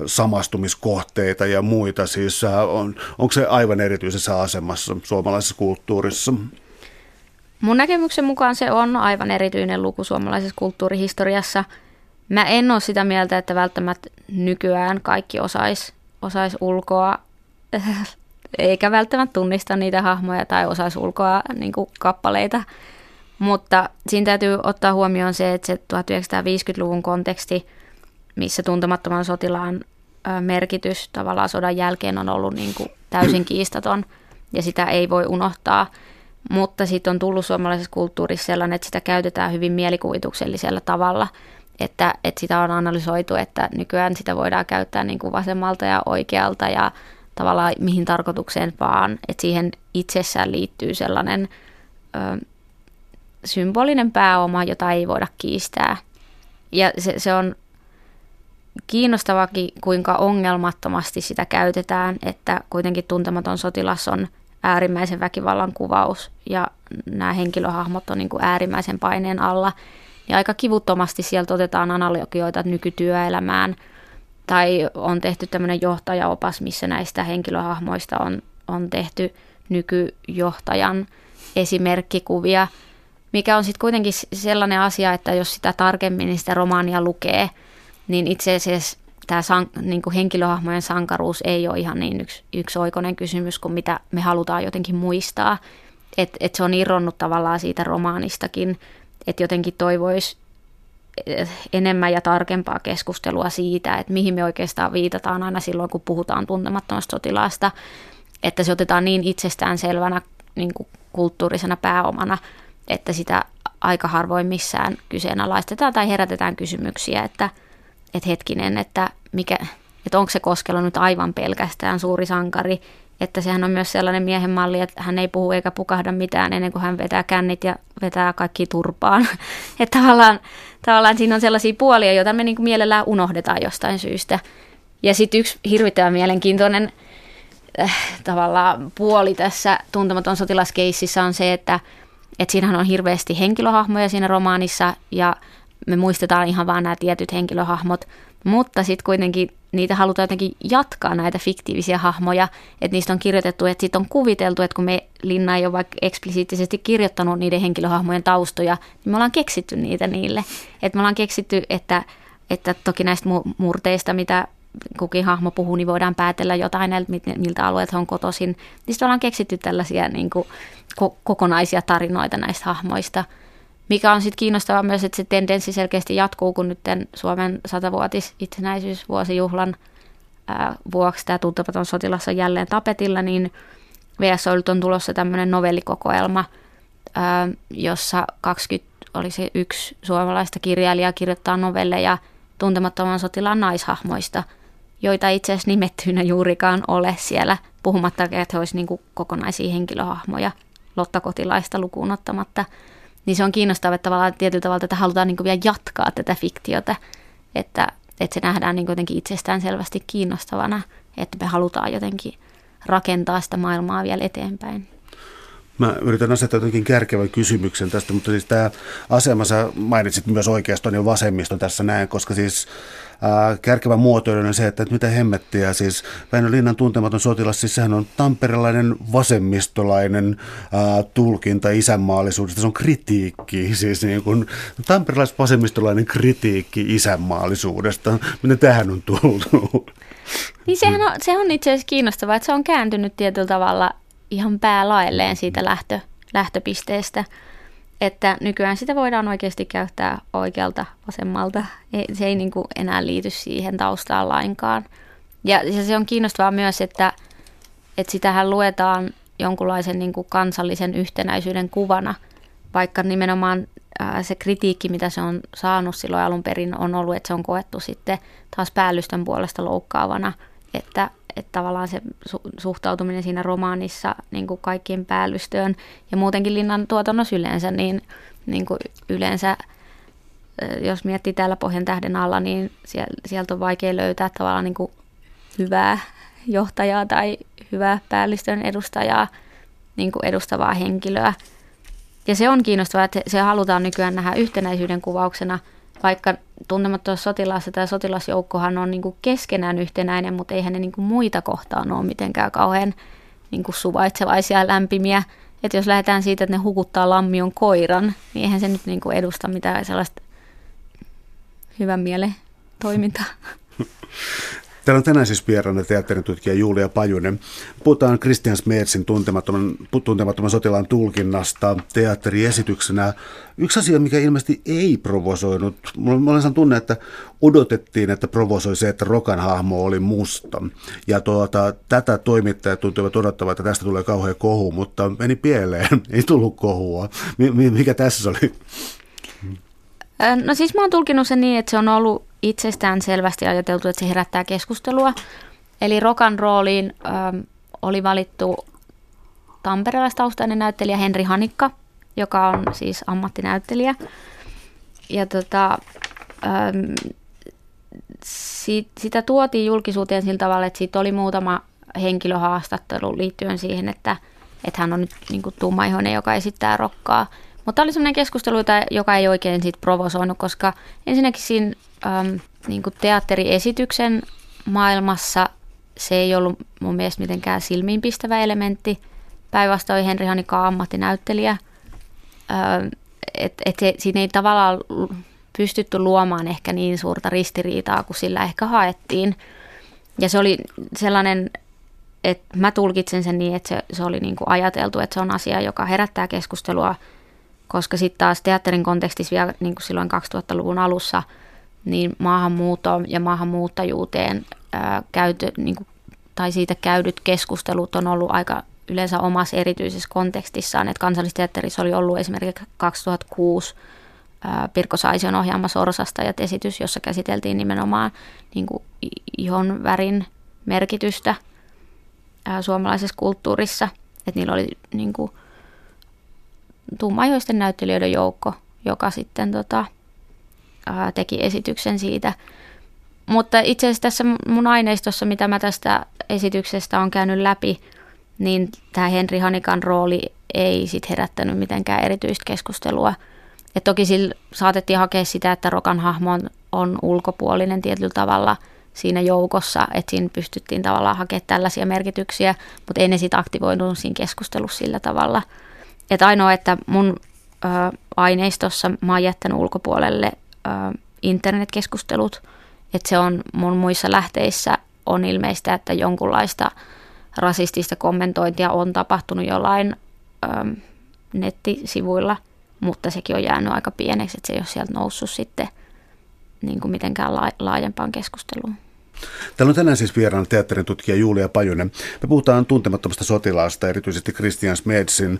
samastumiskohteita ja muita, siis äh, on, onko se aivan erityisessä asemassa suomalaisessa kulttuurissa? Mun näkemyksen mukaan se on aivan erityinen luku suomalaisessa kulttuurihistoriassa. Mä en ole sitä mieltä, että välttämättä nykyään kaikki osais, osais ulkoa [LAUGHS] eikä välttämättä tunnista niitä hahmoja tai osaisi ulkoa niin kuin kappaleita. Mutta siinä täytyy ottaa huomioon se, että se 1950-luvun konteksti, missä tuntemattoman sotilaan merkitys tavallaan sodan jälkeen on ollut niin kuin täysin kiistaton ja sitä ei voi unohtaa. Mutta sitten on tullut suomalaisessa kulttuurissa sellainen, että sitä käytetään hyvin mielikuvituksellisella tavalla, että, että sitä on analysoitu, että nykyään sitä voidaan käyttää niin kuin vasemmalta ja oikealta ja tavallaan mihin tarkoitukseen vaan, että siihen itsessään liittyy sellainen ö, symbolinen pääoma, jota ei voida kiistää. Ja se, se on kiinnostavakin, kuinka ongelmattomasti sitä käytetään, että kuitenkin tuntematon sotilas on äärimmäisen väkivallan kuvaus ja nämä henkilöhahmot on niin kuin äärimmäisen paineen alla. Ja aika kivuttomasti sieltä otetaan analogioita nykytyöelämään – tai on tehty tämmöinen johtajaopas, missä näistä henkilöhahmoista on, on tehty nykyjohtajan esimerkkikuvia, mikä on sitten kuitenkin sellainen asia, että jos sitä tarkemmin niin sitä romaania lukee, niin itse asiassa tämä san, niin kuin henkilöhahmojen sankaruus ei ole ihan niin yksi, yksioikoinen kysymys kuin mitä me halutaan jotenkin muistaa. Että et se on irronnut tavallaan siitä romaanistakin, että jotenkin toivoisi enemmän ja tarkempaa keskustelua siitä, että mihin me oikeastaan viitataan aina silloin, kun puhutaan tuntemattomasta sotilaasta, että se otetaan niin itsestään selvänä niin kuin kulttuurisena pääomana, että sitä aika harvoin missään kyseenalaistetaan tai herätetään kysymyksiä, että, että hetkinen, että, mikä, että onko se Koskelo nyt aivan pelkästään suuri sankari, että sehän on myös sellainen miehen malli, että hän ei puhu eikä pukahda mitään ennen kuin hän vetää kännit ja vetää kaikki turpaan. [LAUGHS] että tavallaan, tavallaan siinä on sellaisia puolia, joita me niin kuin mielellään unohdetaan jostain syystä. Ja sitten yksi hirvittävän mielenkiintoinen äh, tavallaan puoli tässä tuntematon sotilaskeississä on se, että, että siinähän on hirveästi henkilöhahmoja siinä romaanissa ja me muistetaan ihan vaan nämä tietyt henkilöhahmot, mutta sitten kuitenkin niitä halutaan jotenkin jatkaa näitä fiktiivisiä hahmoja, että niistä on kirjoitettu, että sitten on kuviteltu, että kun me Linna ei ole vaikka eksplisiittisesti kirjoittanut niiden henkilöhahmojen taustoja, niin me ollaan keksitty niitä niille. Että me ollaan keksitty, että, että toki näistä murteista, mitä kukin hahmo puhuu, niin voidaan päätellä jotain, miltä alueelta on kotoisin. Niistä ollaan keksitty tällaisia niin kuin, ko- kokonaisia tarinoita näistä hahmoista – mikä on sitten kiinnostavaa myös, että se tendenssi selkeästi jatkuu, kun nyt Suomen satavuotis itsenäisyysvuosijuhlan ää, vuoksi tämä tuntematon sotilas on jälleen tapetilla, niin VSOilta on tulossa tämmöinen novellikokoelma, ää, jossa 20 oli se yksi suomalaista kirjailijaa kirjoittaa novelleja tuntemattoman sotilaan naishahmoista, joita itse asiassa nimettyinä juurikaan ole siellä, puhumattakaan, että he olisivat niin kokonaisia henkilöhahmoja Lotta Kotilaista lukuun ottamatta – niin se on kiinnostavaa että tavallaan tietyllä tavalla että halutaan niin vielä jatkaa tätä fiktiota, että, että se nähdään niin jotenkin itsestään selvästi kiinnostavana, että me halutaan jotenkin rakentaa sitä maailmaa vielä eteenpäin. Mä yritän asettaa jotenkin kärkevän kysymyksen tästä, mutta siis tämä asema, sä mainitsit myös oikeastaan ja vasemmiston tässä näin, koska siis kärkevä muotoilu on se, että, että mitä hemmettiä, siis Väinö Linnan tuntematon sotilas, siis sehän on tamperelainen vasemmistolainen äh, tulkinta isänmaallisuudesta, se on kritiikki, siis niin kuin tamperelais vasemmistolainen kritiikki isänmaallisuudesta, miten tähän on tultu? Niin sehän on, se on itse asiassa kiinnostavaa, että se on kääntynyt tietyllä tavalla ihan päälaelleen siitä lähtö, lähtöpisteestä, että nykyään sitä voidaan oikeasti käyttää oikealta vasemmalta. Se ei niin kuin enää liity siihen taustaan lainkaan. Ja se on kiinnostavaa myös, että, että sitähän luetaan jonkunlaisen niin kuin kansallisen yhtenäisyyden kuvana, vaikka nimenomaan se kritiikki, mitä se on saanut silloin alun perin, on ollut, että se on koettu sitten taas päällystön puolesta loukkaavana, että että tavallaan se su- suhtautuminen siinä romaanissa niin kuin kaikkien päällystöön ja muutenkin linnan tuotannossa yleensä, niin, niin kuin yleensä jos miettii täällä Pohjan tähden alla, niin sieltä on vaikea löytää tavallaan niin kuin hyvää johtajaa tai hyvää päällystön edustajaa, niin kuin edustavaa henkilöä. Ja se on kiinnostavaa, että se halutaan nykyään nähdä yhtenäisyyden kuvauksena – vaikka tuntemattomassa sotilassa tai sotilasjoukkohan on niin kuin keskenään yhtenäinen, mutta eihän ne niin kuin muita kohtaan ole mitenkään kauhean niin kuin suvaitsevaisia ja lämpimiä. Että jos lähdetään siitä, että ne hukuttaa lammion koiran, niin eihän se nyt niin kuin edusta mitään sellaista hyvän mielen toimintaa. [LAUGHS] Täällä on tänään siis vieraana teatteritutkija Julia Pajunen. Puhutaan Christian Smeetsin tuntemattoman, tuntemattoman sotilaan tulkinnasta teatteriesityksenä. Yksi asia, mikä ilmeisesti ei provosoinut, mulla olen tunne, että odotettiin, että provosoi se, että Rokan hahmo oli musta. Ja tuota, tätä toimittajat tuntuivat odottavat, että tästä tulee kauhean kohu, mutta meni pieleen, [LAUGHS] ei tullut kohua. Mikä tässä oli? No siis mä oon tulkinut sen niin, että se on ollut itsestään selvästi ajateltu, että se herättää keskustelua. Eli Rokan rooliin oli valittu tamperelaistaustainen näyttelijä Henri Hanikka, joka on siis ammattinäyttelijä. Ja tota, sit, sitä tuotiin julkisuuteen sillä tavalla, että siitä oli muutama henkilöhaastattelu liittyen siihen, että, että hän on nyt niin tummaihoinen, joka esittää rokkaa – mutta oli sellainen keskustelu, joka ei oikein siitä provosoinut, koska ensinnäkin siinä äm, niin kuin teatteriesityksen maailmassa se ei ollut mun mielestä mitenkään silmiinpistävä elementti. Päinvastoin Henri Hanikka ammattinäyttelijä. Ähm, että et siinä ei tavallaan pystytty luomaan ehkä niin suurta ristiriitaa kuin sillä ehkä haettiin. Ja se oli sellainen, että mä tulkitsen sen niin, että se, se oli niin kuin ajateltu, että se on asia, joka herättää keskustelua – koska sitten taas teatterin kontekstissa vielä niin kuin silloin 2000-luvun alussa, niin maahanmuuttoon ja maahanmuuttajuuteen ää, käyty, niin kuin, tai siitä käydyt keskustelut on ollut aika yleensä omassa erityisessä kontekstissaan. Että kansallisteatterissa oli ollut esimerkiksi 2006 Pirkko Saision ohjaama Sorsasta ja esitys, jossa käsiteltiin nimenomaan niin kuin ihon värin merkitystä suomalaisessa kulttuurissa. Että niillä oli niin kuin, tummaihoisten näyttelijöiden joukko, joka sitten tota, ää, teki esityksen siitä. Mutta itse asiassa tässä mun aineistossa, mitä mä tästä esityksestä on käynyt läpi, niin tämä Henri Hanikan rooli ei sit herättänyt mitenkään erityistä keskustelua. Et toki sillä saatettiin hakea sitä, että Rokan hahmo on, on ulkopuolinen tietyllä tavalla siinä joukossa, että siinä pystyttiin tavallaan hakemaan tällaisia merkityksiä, mutta ei ne sitten aktivoinut siinä keskustelussa sillä tavalla – että ainoa, että mun ö, aineistossa mä oon jättänyt ulkopuolelle ö, internetkeskustelut, että se on mun muissa lähteissä on ilmeistä, että jonkunlaista rasistista kommentointia on tapahtunut jollain ö, nettisivuilla, mutta sekin on jäänyt aika pieneksi, että se ei ole sieltä noussut sitten niin kuin mitenkään laajempaan keskusteluun. Täällä on tänään siis vieraana teatterin tutkija Julia Pajunen. Me puhutaan tuntemattomasta sotilaasta, erityisesti Christian Smedsin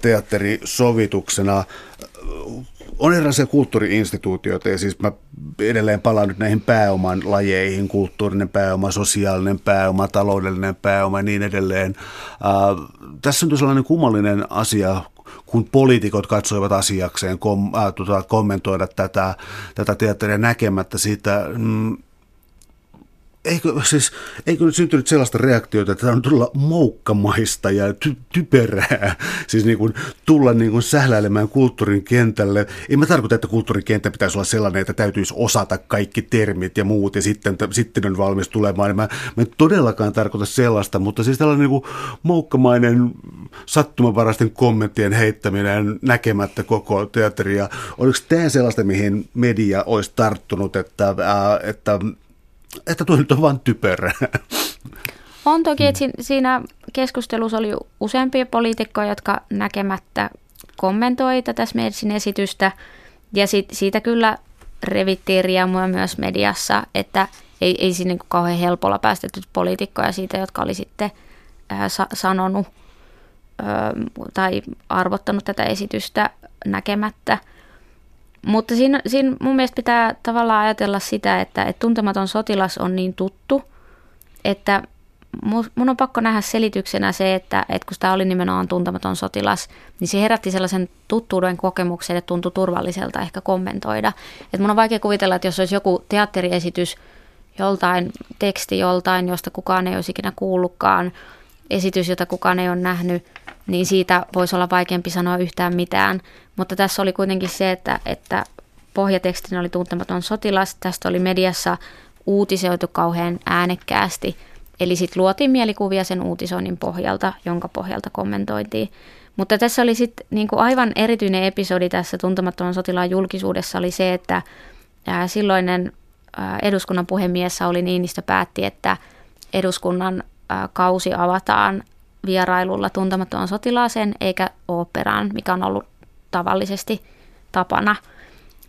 teatterisovituksena on erilaisia kulttuuriinstituutioita ja siis mä edelleen palaan nyt näihin pääoman lajeihin, kulttuurinen pääoma, sosiaalinen pääoma, taloudellinen pääoma ja niin edelleen. Äh, tässä on sellainen kummallinen asia, kun poliitikot katsoivat asiakseen kom, äh, tota, kommentoida tätä, tätä teatteria näkemättä siitä, mm, eikö, siis, eikö nyt syntynyt sellaista reaktiota, että tämä on todella moukkamaista ja ty- typerää, [LAUGHS] siis niin kuin tulla niin kuin sähläilemään kulttuurin kentälle. Ei mä tarkoita, että kulttuurin kenttä pitäisi olla sellainen, että täytyisi osata kaikki termit ja muut ja sitten, sitten on valmis tulemaan. Mä, mä en todellakaan tarkoita sellaista, mutta siis tällainen niin kuin moukkamainen sattumavaraisten kommenttien heittäminen näkemättä koko teatteria. Oliko tämä sellaista, mihin media olisi tarttunut, että, ää, että että tuo nyt on vain typerää. On toki, että siinä keskustelussa oli useampia poliitikkoja, jotka näkemättä kommentoi tätä Smedsin esitystä. Ja sit, siitä kyllä revittiin riemua myös mediassa, että ei, ei siinä niin kauhean helpolla päästetty poliitikkoja siitä, jotka oli sitten ää, sa- sanonut ää, tai arvottanut tätä esitystä näkemättä – mutta siinä, siinä mun mielestä pitää tavallaan ajatella sitä, että, että tuntematon sotilas on niin tuttu, että mun on pakko nähdä selityksenä se, että, että kun tämä oli nimenomaan tuntematon sotilas, niin se herätti sellaisen tuttuuden kokemuksen, että tuntui turvalliselta ehkä kommentoida. Et mun on vaikea kuvitella, että jos olisi joku teatteriesitys joltain, teksti joltain, josta kukaan ei olisi ikinä kuullutkaan, esitys, jota kukaan ei ole nähnyt, niin siitä voisi olla vaikeampi sanoa yhtään mitään. Mutta tässä oli kuitenkin se, että, että pohjatekstinä oli tuntematon sotilas. Tästä oli mediassa uutisoitu kauhean äänekkäästi. Eli sitten luotiin mielikuvia sen uutisoinnin pohjalta, jonka pohjalta kommentoitiin. Mutta tässä oli sitten niinku aivan erityinen episodi tässä tuntemattoman sotilaan julkisuudessa oli se, että ää, silloinen ää, eduskunnan puhemies Sauli Niinistö päätti, että eduskunnan ää, kausi avataan vierailulla tuntemattoman sotilaaseen eikä operaan, mikä on ollut tavallisesti tapana.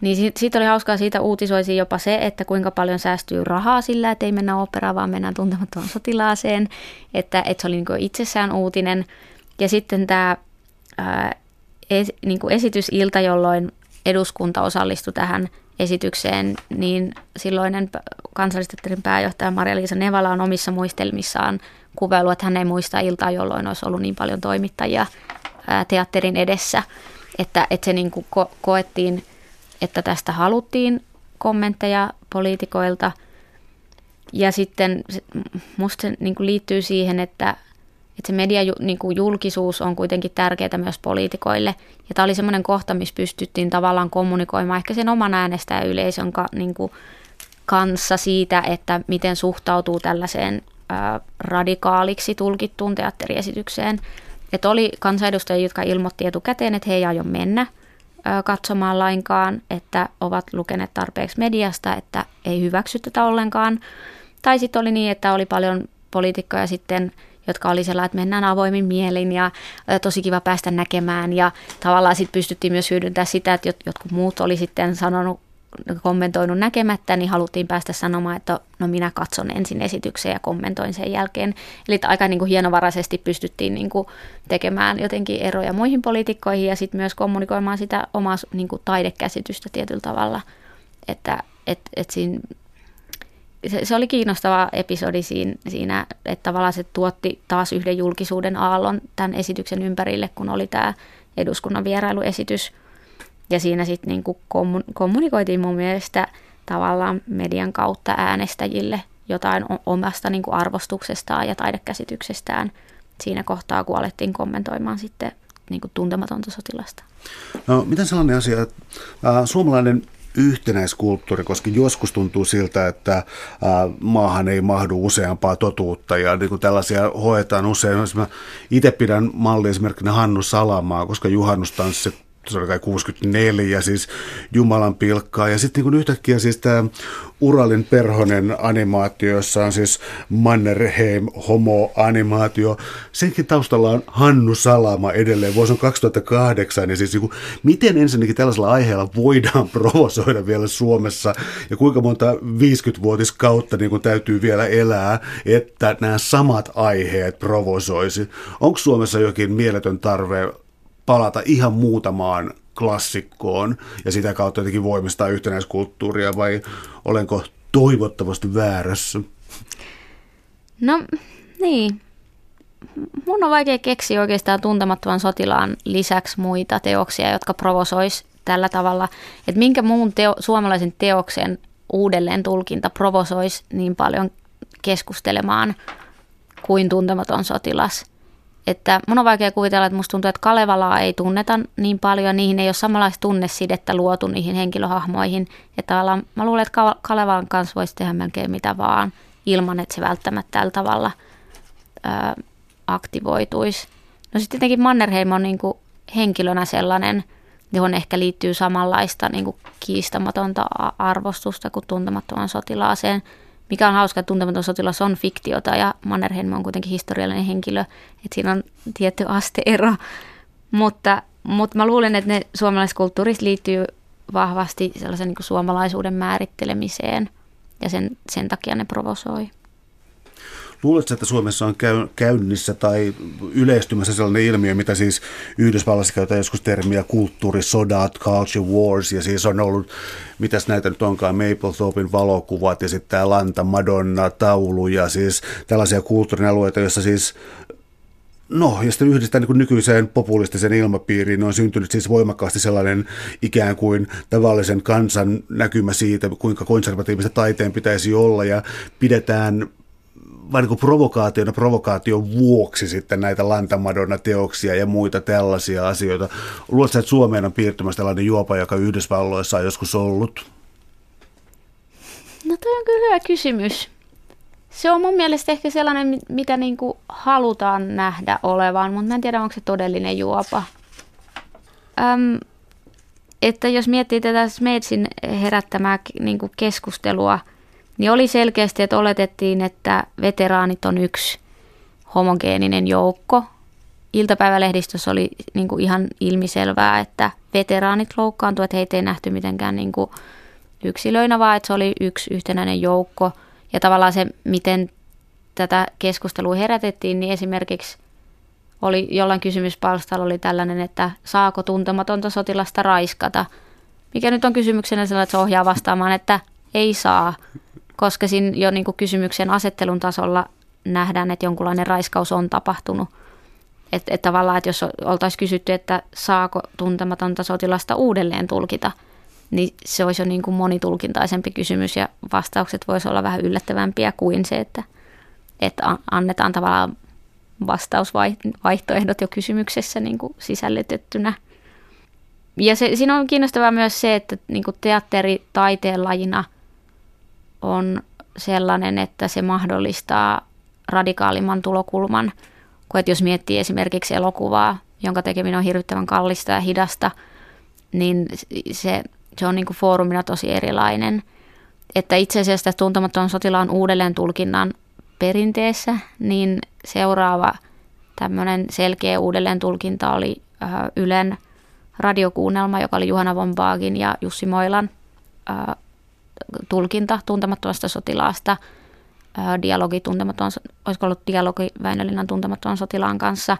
Niin siitä, oli hauskaa, siitä uutisoisi jopa se, että kuinka paljon säästyy rahaa sillä, että ei mennä operaan, vaan mennään tuntemattoman sotilaaseen, että, että se oli niin itsessään uutinen. Ja sitten tämä ää, es, niin esitysilta, jolloin eduskunta osallistui tähän esitykseen, niin silloinen kansallisteatterin pääjohtaja Maria-Liisa Nevala on omissa muistelmissaan kuvaillut, että hän ei muista iltaa, jolloin olisi ollut niin paljon toimittajia teatterin edessä, että, että se niin kuin ko- koettiin, että tästä haluttiin kommentteja poliitikoilta. Ja sitten musta se niin kuin liittyy siihen, että, että se median niin kuin julkisuus on kuitenkin tärkeää myös poliitikoille. Ja tämä oli semmoinen kohta, missä pystyttiin tavallaan kommunikoimaan ehkä sen oman äänestäjäyleisön niin kanssa siitä, että miten suhtautuu tällaiseen radikaaliksi tulkittuun teatteriesitykseen. Että oli kansanedustajia, jotka ilmoitti etukäteen, että he ei aio mennä katsomaan lainkaan, että ovat lukeneet tarpeeksi mediasta, että ei hyväksy tätä ollenkaan. Tai sitten oli niin, että oli paljon poliitikkoja sitten, jotka oli sellainen, että mennään avoimin mielin ja tosi kiva päästä näkemään. Ja tavallaan sitten pystyttiin myös hyödyntämään sitä, että jotkut muut oli sitten sanonut kommentoinut näkemättä, niin haluttiin päästä sanomaan, että no minä katson ensin esityksen ja kommentoin sen jälkeen. Eli aika niin kuin hienovaraisesti pystyttiin niin kuin tekemään jotenkin eroja muihin poliitikkoihin ja sitten myös kommunikoimaan sitä omaa niin kuin taidekäsitystä tietyllä tavalla. Että et, et siinä, se, se oli kiinnostava episodi siinä, siinä, että tavallaan se tuotti taas yhden julkisuuden aallon tämän esityksen ympärille, kun oli tämä eduskunnan vierailuesitys – ja siinä sitten niin kommunikoitiin mun mielestä tavallaan median kautta äänestäjille jotain omasta niin arvostuksestaan ja taidekäsityksestään siinä kohtaa, kun alettiin kommentoimaan sitten niin tuntematonta sotilasta. No, miten sellainen asia, että suomalainen yhtenäiskulttuuri, koska joskus tuntuu siltä, että maahan ei mahdu useampaa totuutta ja niin kuin tällaisia hoetaan usein. Itse pidän malli esimerkkinä Hannu Salamaa, koska juhannustanssi se oli kai 64, siis Jumalan pilkkaa. Ja sitten niin yhtäkkiä siis tämä Uralin perhonen animaatio, jossa on siis Mannerheim homo-animaatio. Senkin taustalla on Hannu Salama edelleen. Vuosi on 2008. Ja siis niin kuin, miten ensinnäkin tällaisella aiheella voidaan [LAUGHS] provosoida vielä Suomessa ja kuinka monta 50-vuotiskautta niin kuin täytyy vielä elää, että nämä samat aiheet provosoisi. Onko Suomessa jokin mieletön tarve palata ihan muutamaan klassikkoon ja sitä kautta jotenkin voimistaa yhtenäiskulttuuria vai olenko toivottavasti väärässä? No niin. Mun on vaikea keksiä oikeastaan tuntemattoman sotilaan lisäksi muita teoksia, jotka provosois tällä tavalla, että minkä muun teo, suomalaisen teoksen uudelleen tulkinta provosoisi niin paljon keskustelemaan kuin tuntematon sotilas – että mun on vaikea kuvitella, että musta tuntuu, että Kalevalaa ei tunneta niin paljon, niihin ei ole samanlaista tunnesidettä luotu niihin henkilöhahmoihin. Että mä luulen, että Kalevalan kanssa voisi tehdä melkein mitä vaan ilman, että se välttämättä tällä tavalla ö, aktivoituisi. No sitten tietenkin Mannerheim on niin kuin henkilönä sellainen, johon ehkä liittyy samanlaista niin kuin kiistamatonta arvostusta kuin tuntemattoman sotilaaseen – mikä on hauska, että tuntematon sotilas on fiktiota ja Mannerheim on kuitenkin historiallinen henkilö, että siinä on tietty asteero. Mutta, mutta mä luulen, että ne suomalaiskulttuurista liittyy vahvasti sellaisen niin suomalaisuuden määrittelemiseen ja sen, sen takia ne provosoi. Luuletko, että Suomessa on käy, käynnissä tai yleistymässä sellainen ilmiö, mitä siis Yhdysvalloissa käytetään joskus termiä kulttuurisodat, culture wars, ja siis on ollut, mitäs näitä nyt onkaan, Maplethorpin valokuvat ja sitten tämä Lanta Madonna taulu ja siis tällaisia kulttuurin alueita, joissa siis No, ja sitten yhdistää niin nykyiseen populistisen ilmapiiriin on syntynyt siis voimakkaasti sellainen ikään kuin tavallisen kansan näkymä siitä, kuinka konservatiivista taiteen pitäisi olla, ja pidetään vain niin provokaationa provokaation vuoksi sitten näitä Lantamadonna-teoksia ja muita tällaisia asioita. Luuletko, että Suomeen on piirtymässä tällainen juopa, joka Yhdysvalloissa on joskus ollut? No toi on kyllä hyvä kysymys. Se on mun mielestä ehkä sellainen, mitä niin kuin halutaan nähdä olevan, mutta mä en tiedä, onko se todellinen juopa. Öm, että jos miettii tätä Smeetsin herättämää niin kuin keskustelua – niin oli selkeästi, että oletettiin, että veteraanit on yksi homogeeninen joukko. Iltapäivälehdistössä oli niin kuin ihan ilmiselvää, että veteraanit loukkaantuivat, että heitä ei nähty mitenkään niin kuin yksilöinä, vaan että se oli yksi yhtenäinen joukko. Ja tavallaan se, miten tätä keskustelua herätettiin, niin esimerkiksi oli jollain kysymyspalstalla oli tällainen, että saako tuntematonta sotilasta raiskata, mikä nyt on kysymyksenä sellainen, että se ohjaa vastaamaan, että ei saa koska siinä jo niin kuin kysymyksen asettelun tasolla nähdään, että jonkunlainen raiskaus on tapahtunut. Että et tavallaan, että jos oltaisiin kysytty, että saako tuntematonta sotilasta uudelleen tulkita, niin se olisi jo niin kuin monitulkintaisempi kysymys ja vastaukset voisi olla vähän yllättävämpiä kuin se, että, että annetaan tavallaan vastausvaihtoehdot jo kysymyksessä niin kuin sisällytettynä. Ja se, siinä on kiinnostavaa myös se, että niin kuin teatteri taiteen lajina – on sellainen, että se mahdollistaa radikaalimman tulokulman, kuin että jos miettii esimerkiksi elokuvaa, jonka tekeminen on hirvittävän kallista ja hidasta, niin se, se on niin kuin foorumina tosi erilainen. Että itse asiassa tuntematon sotilaan uudelleen tulkinnan perinteessä, niin seuraava tämmöinen selkeä uudelleen tulkinta oli Ylen radiokuunnelma, joka oli Juhana von Baagin ja Jussi Moilan ää, tulkinta tuntemattomasta sotilaasta, dialogi tuntematon, olisiko ollut dialogi Väinölinnan tuntemattoman sotilaan kanssa,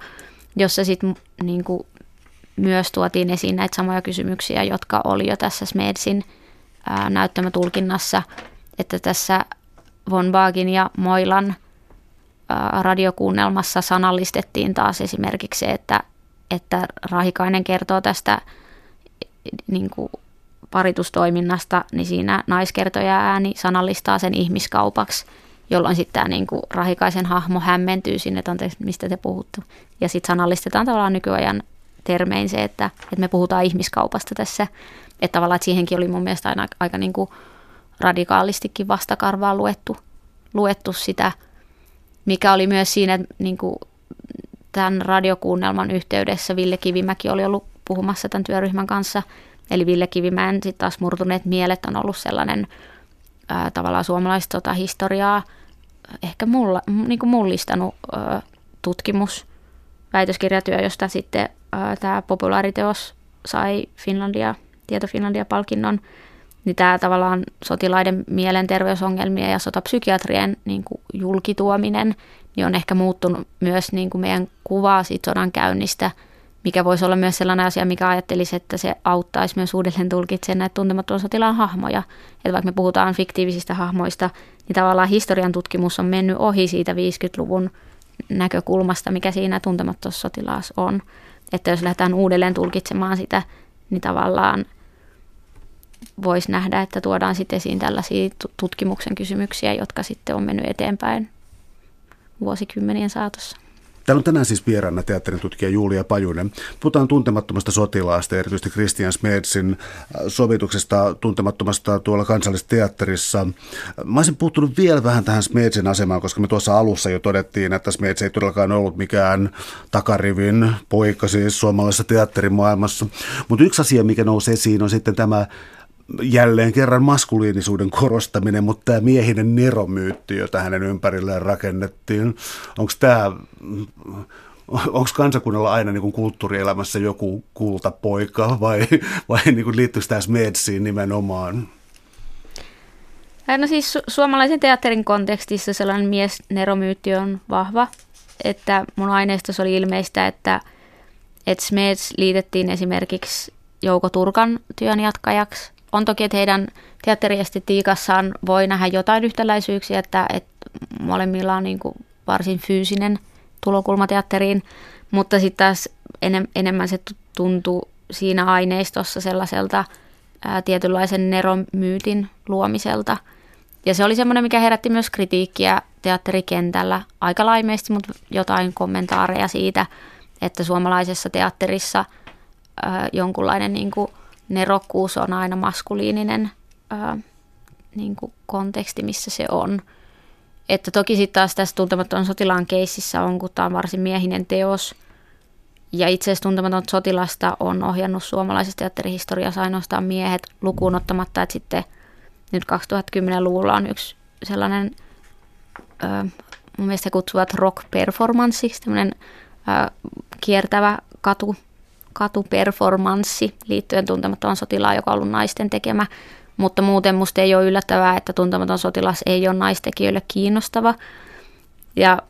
jossa sitten niin myös tuotiin esiin näitä samoja kysymyksiä, jotka oli jo tässä Smedsin ää, näyttämötulkinnassa, että tässä Von Bagin ja Moilan radiokuunnelmassa sanallistettiin taas esimerkiksi se, että, että Rahikainen kertoo tästä niin kuin paritustoiminnasta, niin siinä naiskertoja ääni sanallistaa sen ihmiskaupaksi, jolloin sitten tämä niin kuin Rahikaisen hahmo hämmentyy sinne, että mistä te puhuttu. Ja sitten sanallistetaan tavallaan nykyajan termein se, että, että me puhutaan ihmiskaupasta tässä. Että tavallaan että siihenkin oli mun mielestä aina aika niin kuin radikaalistikin vastakarvaa luettu, luettu sitä, mikä oli myös siinä niin kuin tämän radiokuunnelman yhteydessä Ville Kivimäki oli ollut puhumassa tämän työryhmän kanssa. Eli Ville Kivimäen sitten taas murtuneet mielet on ollut sellainen ää, tavallaan suomalaista tota historiaa ehkä mulla, niin kuin mullistanut ää, tutkimus, väitöskirjatyö, josta sitten tämä populaariteos sai Finlandia, Tieto Finlandia-palkinnon, niin tämä tavallaan sotilaiden mielenterveysongelmia ja sotapsykiatrien niin kuin julkituominen niin on ehkä muuttunut myös niin kuin meidän kuvaa siitä sodan käynnistä, mikä voisi olla myös sellainen asia, mikä ajattelisi, että se auttaisi myös uudelleen tulkitsemaan näitä tuntemattoman sotilaan hahmoja. Että vaikka me puhutaan fiktiivisistä hahmoista, niin tavallaan historian tutkimus on mennyt ohi siitä 50-luvun näkökulmasta, mikä siinä tuntemattomassa sotilaassa on. Että jos lähdetään uudelleen tulkitsemaan sitä, niin tavallaan voisi nähdä, että tuodaan sitten esiin tällaisia tutkimuksen kysymyksiä, jotka sitten on mennyt eteenpäin vuosikymmenien saatossa. Täällä on tänään siis vieraana teatterin tutkija Julia Pajunen. Puhutaan tuntemattomasta sotilaasta, erityisesti Christian Smedsin äh, sovituksesta tuntemattomasta tuolla kansallisessa teatterissa. Mä olisin puuttunut vielä vähän tähän Smedsin asemaan, koska me tuossa alussa jo todettiin, että Smeds ei todellakaan ollut mikään takarivin poika siis suomalaisessa teatterimaailmassa. Mutta yksi asia, mikä nousi esiin, on sitten tämä jälleen kerran maskuliinisuuden korostaminen, mutta tämä miehinen neromyytti, jota hänen ympärilleen rakennettiin, onko tämä onko kansakunnalla aina niin kulttuurielämässä joku kultapoika vai, vai niin liittyykö tämä Smedsiin nimenomaan? No siis su- suomalaisen teatterin kontekstissa sellainen mies-neromyytti on vahva, että mun aineistossa oli ilmeistä, että, että Smeds liitettiin esimerkiksi Jouko Turkan työn jatkajaksi on toki, että heidän teatteriestetiikassaan voi nähdä jotain yhtäläisyyksiä, että, että molemmilla on niin kuin varsin fyysinen tulokulma teatteriin, mutta sitten taas enem, enemmän se tuntuu siinä aineistossa sellaiselta ää, tietynlaisen neromyytin luomiselta. Ja se oli semmoinen, mikä herätti myös kritiikkiä teatterikentällä aika laimeesti, mutta jotain kommentaareja siitä, että suomalaisessa teatterissa ää, jonkunlainen niin kuin – nerokkuus on aina maskuliininen ää, niin kuin konteksti, missä se on. Että toki sitten taas tässä Tuntematon sotilaan keississä on, kun tämä on varsin miehinen teos. Ja itse asiassa Tuntematon sotilasta on ohjannut suomalaisesta teatterihistoriassa ainoastaan miehet lukuun ottamatta, että sitten nyt 2010-luvulla on yksi sellainen, ää, mun mielestä kutsuvat rock performanssiksi, tämmöinen ää, kiertävä katu katuperformanssi liittyen tuntematon sotilaan, joka on ollut naisten tekemä. Mutta muuten musta ei ole yllättävää, että tuntematon sotilas ei ole naistekijöille kiinnostava. Ja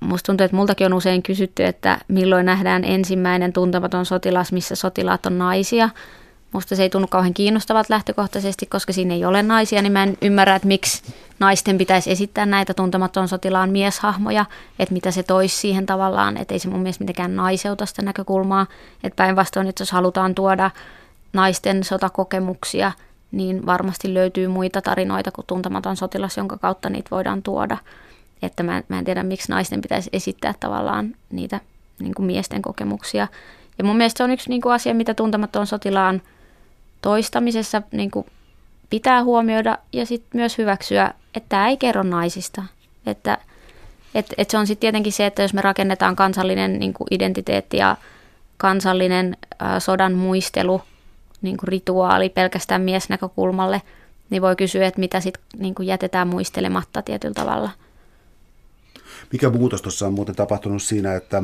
musta tuntuu, että multakin on usein kysytty, että milloin nähdään ensimmäinen tuntematon sotilas, missä sotilaat on naisia. Musta se ei tunnu kauhean kiinnostavat lähtökohtaisesti, koska siinä ei ole naisia, niin mä en ymmärrä, että miksi naisten pitäisi esittää näitä tuntematon sotilaan mieshahmoja, että mitä se toisi siihen tavallaan, että ei se mun mielestä mitenkään naiseuta sitä näkökulmaa, että päinvastoin, että jos halutaan tuoda naisten sotakokemuksia, niin varmasti löytyy muita tarinoita kuin tuntematon sotilas, jonka kautta niitä voidaan tuoda. Että mä, mä en tiedä, miksi naisten pitäisi esittää tavallaan niitä niin kuin miesten kokemuksia. Ja mun mielestä se on yksi niin kuin asia, mitä tuntematon sotilaan toistamisessa niin kuin pitää huomioida ja sitten myös hyväksyä, että tämä ei kerro naisista. Että et, et se on sitten tietenkin se, että jos me rakennetaan kansallinen niin kuin identiteetti ja kansallinen ä, sodan muistelu, niin kuin rituaali pelkästään miesnäkökulmalle, niin voi kysyä, että mitä sitten niin jätetään muistelematta tietyllä tavalla – Mikä muutos tuossa on muuten tapahtunut siinä, että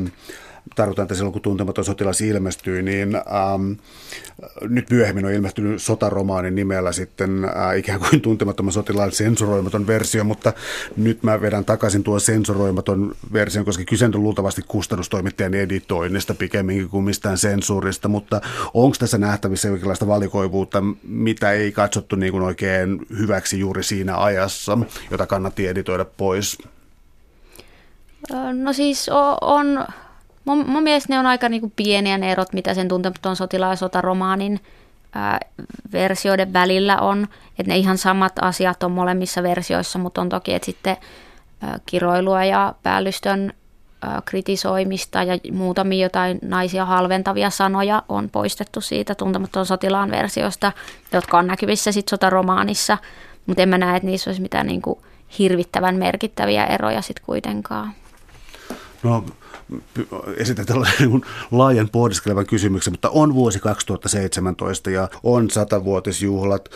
tarkoitan, että silloin kun tuntematon sotilas ilmestyi, niin ähm, nyt myöhemmin on ilmestynyt sotaromaanin nimellä sitten äh, ikään kuin tuntemattoman sotilaan sensuroimaton versio, mutta nyt mä vedän takaisin tuon sensuroimaton version, koska kyse on luultavasti kustannustoimittajan editoinnista pikemminkin kuin mistään sensuurista, mutta onko tässä nähtävissä jonkinlaista valikoivuutta, mitä ei katsottu niin kuin oikein hyväksi juuri siinä ajassa, jota kannatti editoida pois? No siis on, mun, mun mielestä ne on aika niin kuin pieniä ne erot, mitä sen tuntematon sotilaan ja sotaromaanin versioiden välillä on. Että ne ihan samat asiat on molemmissa versioissa, mutta on toki, että sitten ää, kiroilua ja päällystön ää, kritisoimista ja muutamia jotain naisia halventavia sanoja on poistettu siitä tuntematon sotilaan versiosta, jotka on näkyvissä sitten sotaromaanissa. Mutta en mä näe, että niissä olisi mitään niin kuin hirvittävän merkittäviä eroja sitten kuitenkaan. No esitän tällaisen niin laajan pohdiskelevan kysymyksen, mutta on vuosi 2017 ja on satavuotisjuhlat.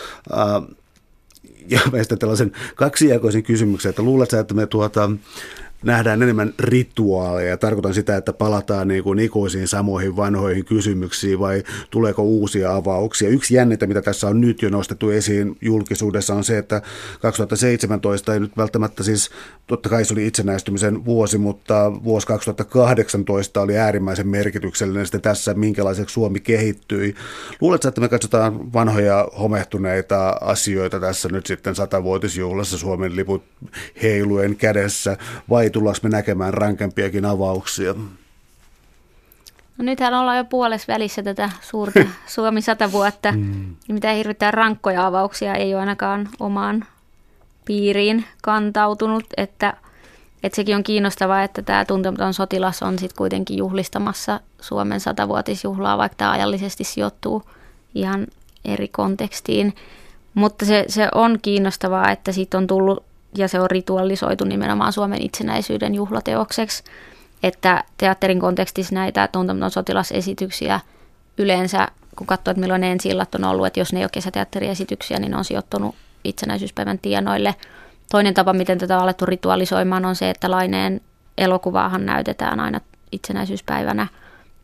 ja mä tällaisen kaksijakoisen kysymyksen, että luuletko että me tuota, nähdään enemmän rituaaleja. Tarkoitan sitä, että palataan niin kuin ikuisiin samoihin vanhoihin kysymyksiin vai tuleeko uusia avauksia. Yksi jännite, mitä tässä on nyt jo nostettu esiin julkisuudessa on se, että 2017 ei nyt välttämättä siis, totta kai se oli itsenäistymisen vuosi, mutta vuosi 2018 oli äärimmäisen merkityksellinen sitten tässä, minkälaiseksi Suomi kehittyi. Luuletko, että me katsotaan vanhoja homehtuneita asioita tässä nyt sitten satavuotisjuhlassa Suomen liput heiluen kädessä vai tullaanko me näkemään rankempiakin avauksia? No nythän ollaan jo puolessa välissä tätä suurta [LAUGHS] Suomi 100 vuotta. Mm. Mitä hirvittää rankkoja avauksia ei ole ainakaan omaan piiriin kantautunut, että, että sekin on kiinnostavaa, että tämä tuntematon sotilas on sitten kuitenkin juhlistamassa Suomen satavuotisjuhlaa, vaikka tämä ajallisesti sijoittuu ihan eri kontekstiin. Mutta se, se on kiinnostavaa, että siitä on tullut ja se on ritualisoitu nimenomaan Suomen itsenäisyyden juhlateokseksi. Että teatterin kontekstissa näitä tuntematon sotilasesityksiä yleensä, kun katsoo, että milloin ne ensi on ollut, että jos ne ei ole kesäteatteriesityksiä, niin ne on sijoittunut itsenäisyyspäivän tienoille. Toinen tapa, miten tätä on alettu ritualisoimaan, on se, että Laineen elokuvaahan näytetään aina itsenäisyyspäivänä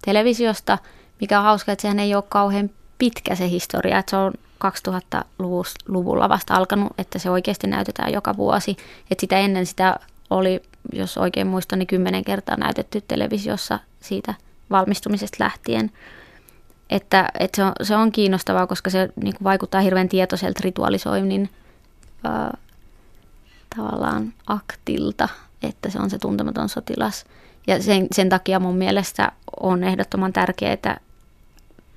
televisiosta, mikä on hauska, että sehän ei ole kauhean pitkä se historia, että se on 2000-luvulla vasta alkanut, että se oikeasti näytetään joka vuosi. Et sitä ennen sitä oli, jos oikein muistan, niin kymmenen kertaa näytetty televisiossa siitä valmistumisesta lähtien. Että, että se, on, se on kiinnostavaa, koska se niin kuin vaikuttaa hirveän tietoiselta ritualisoinnin ää, tavallaan aktilta, että se on se tuntematon sotilas. Ja sen, sen takia mun mielestä on ehdottoman tärkeää,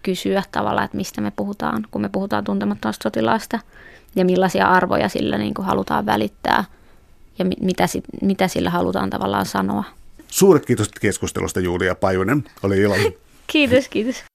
kysyä tavallaan, että mistä me puhutaan, kun me puhutaan tuntemattomasta sotilaasta ja millaisia arvoja sillä niin kuin halutaan välittää ja mitä, mitä sillä halutaan tavallaan sanoa. Suuret kiitos keskustelusta Julia Pajunen. Oli ilo. [LAUGHS] kiitos, kiitos.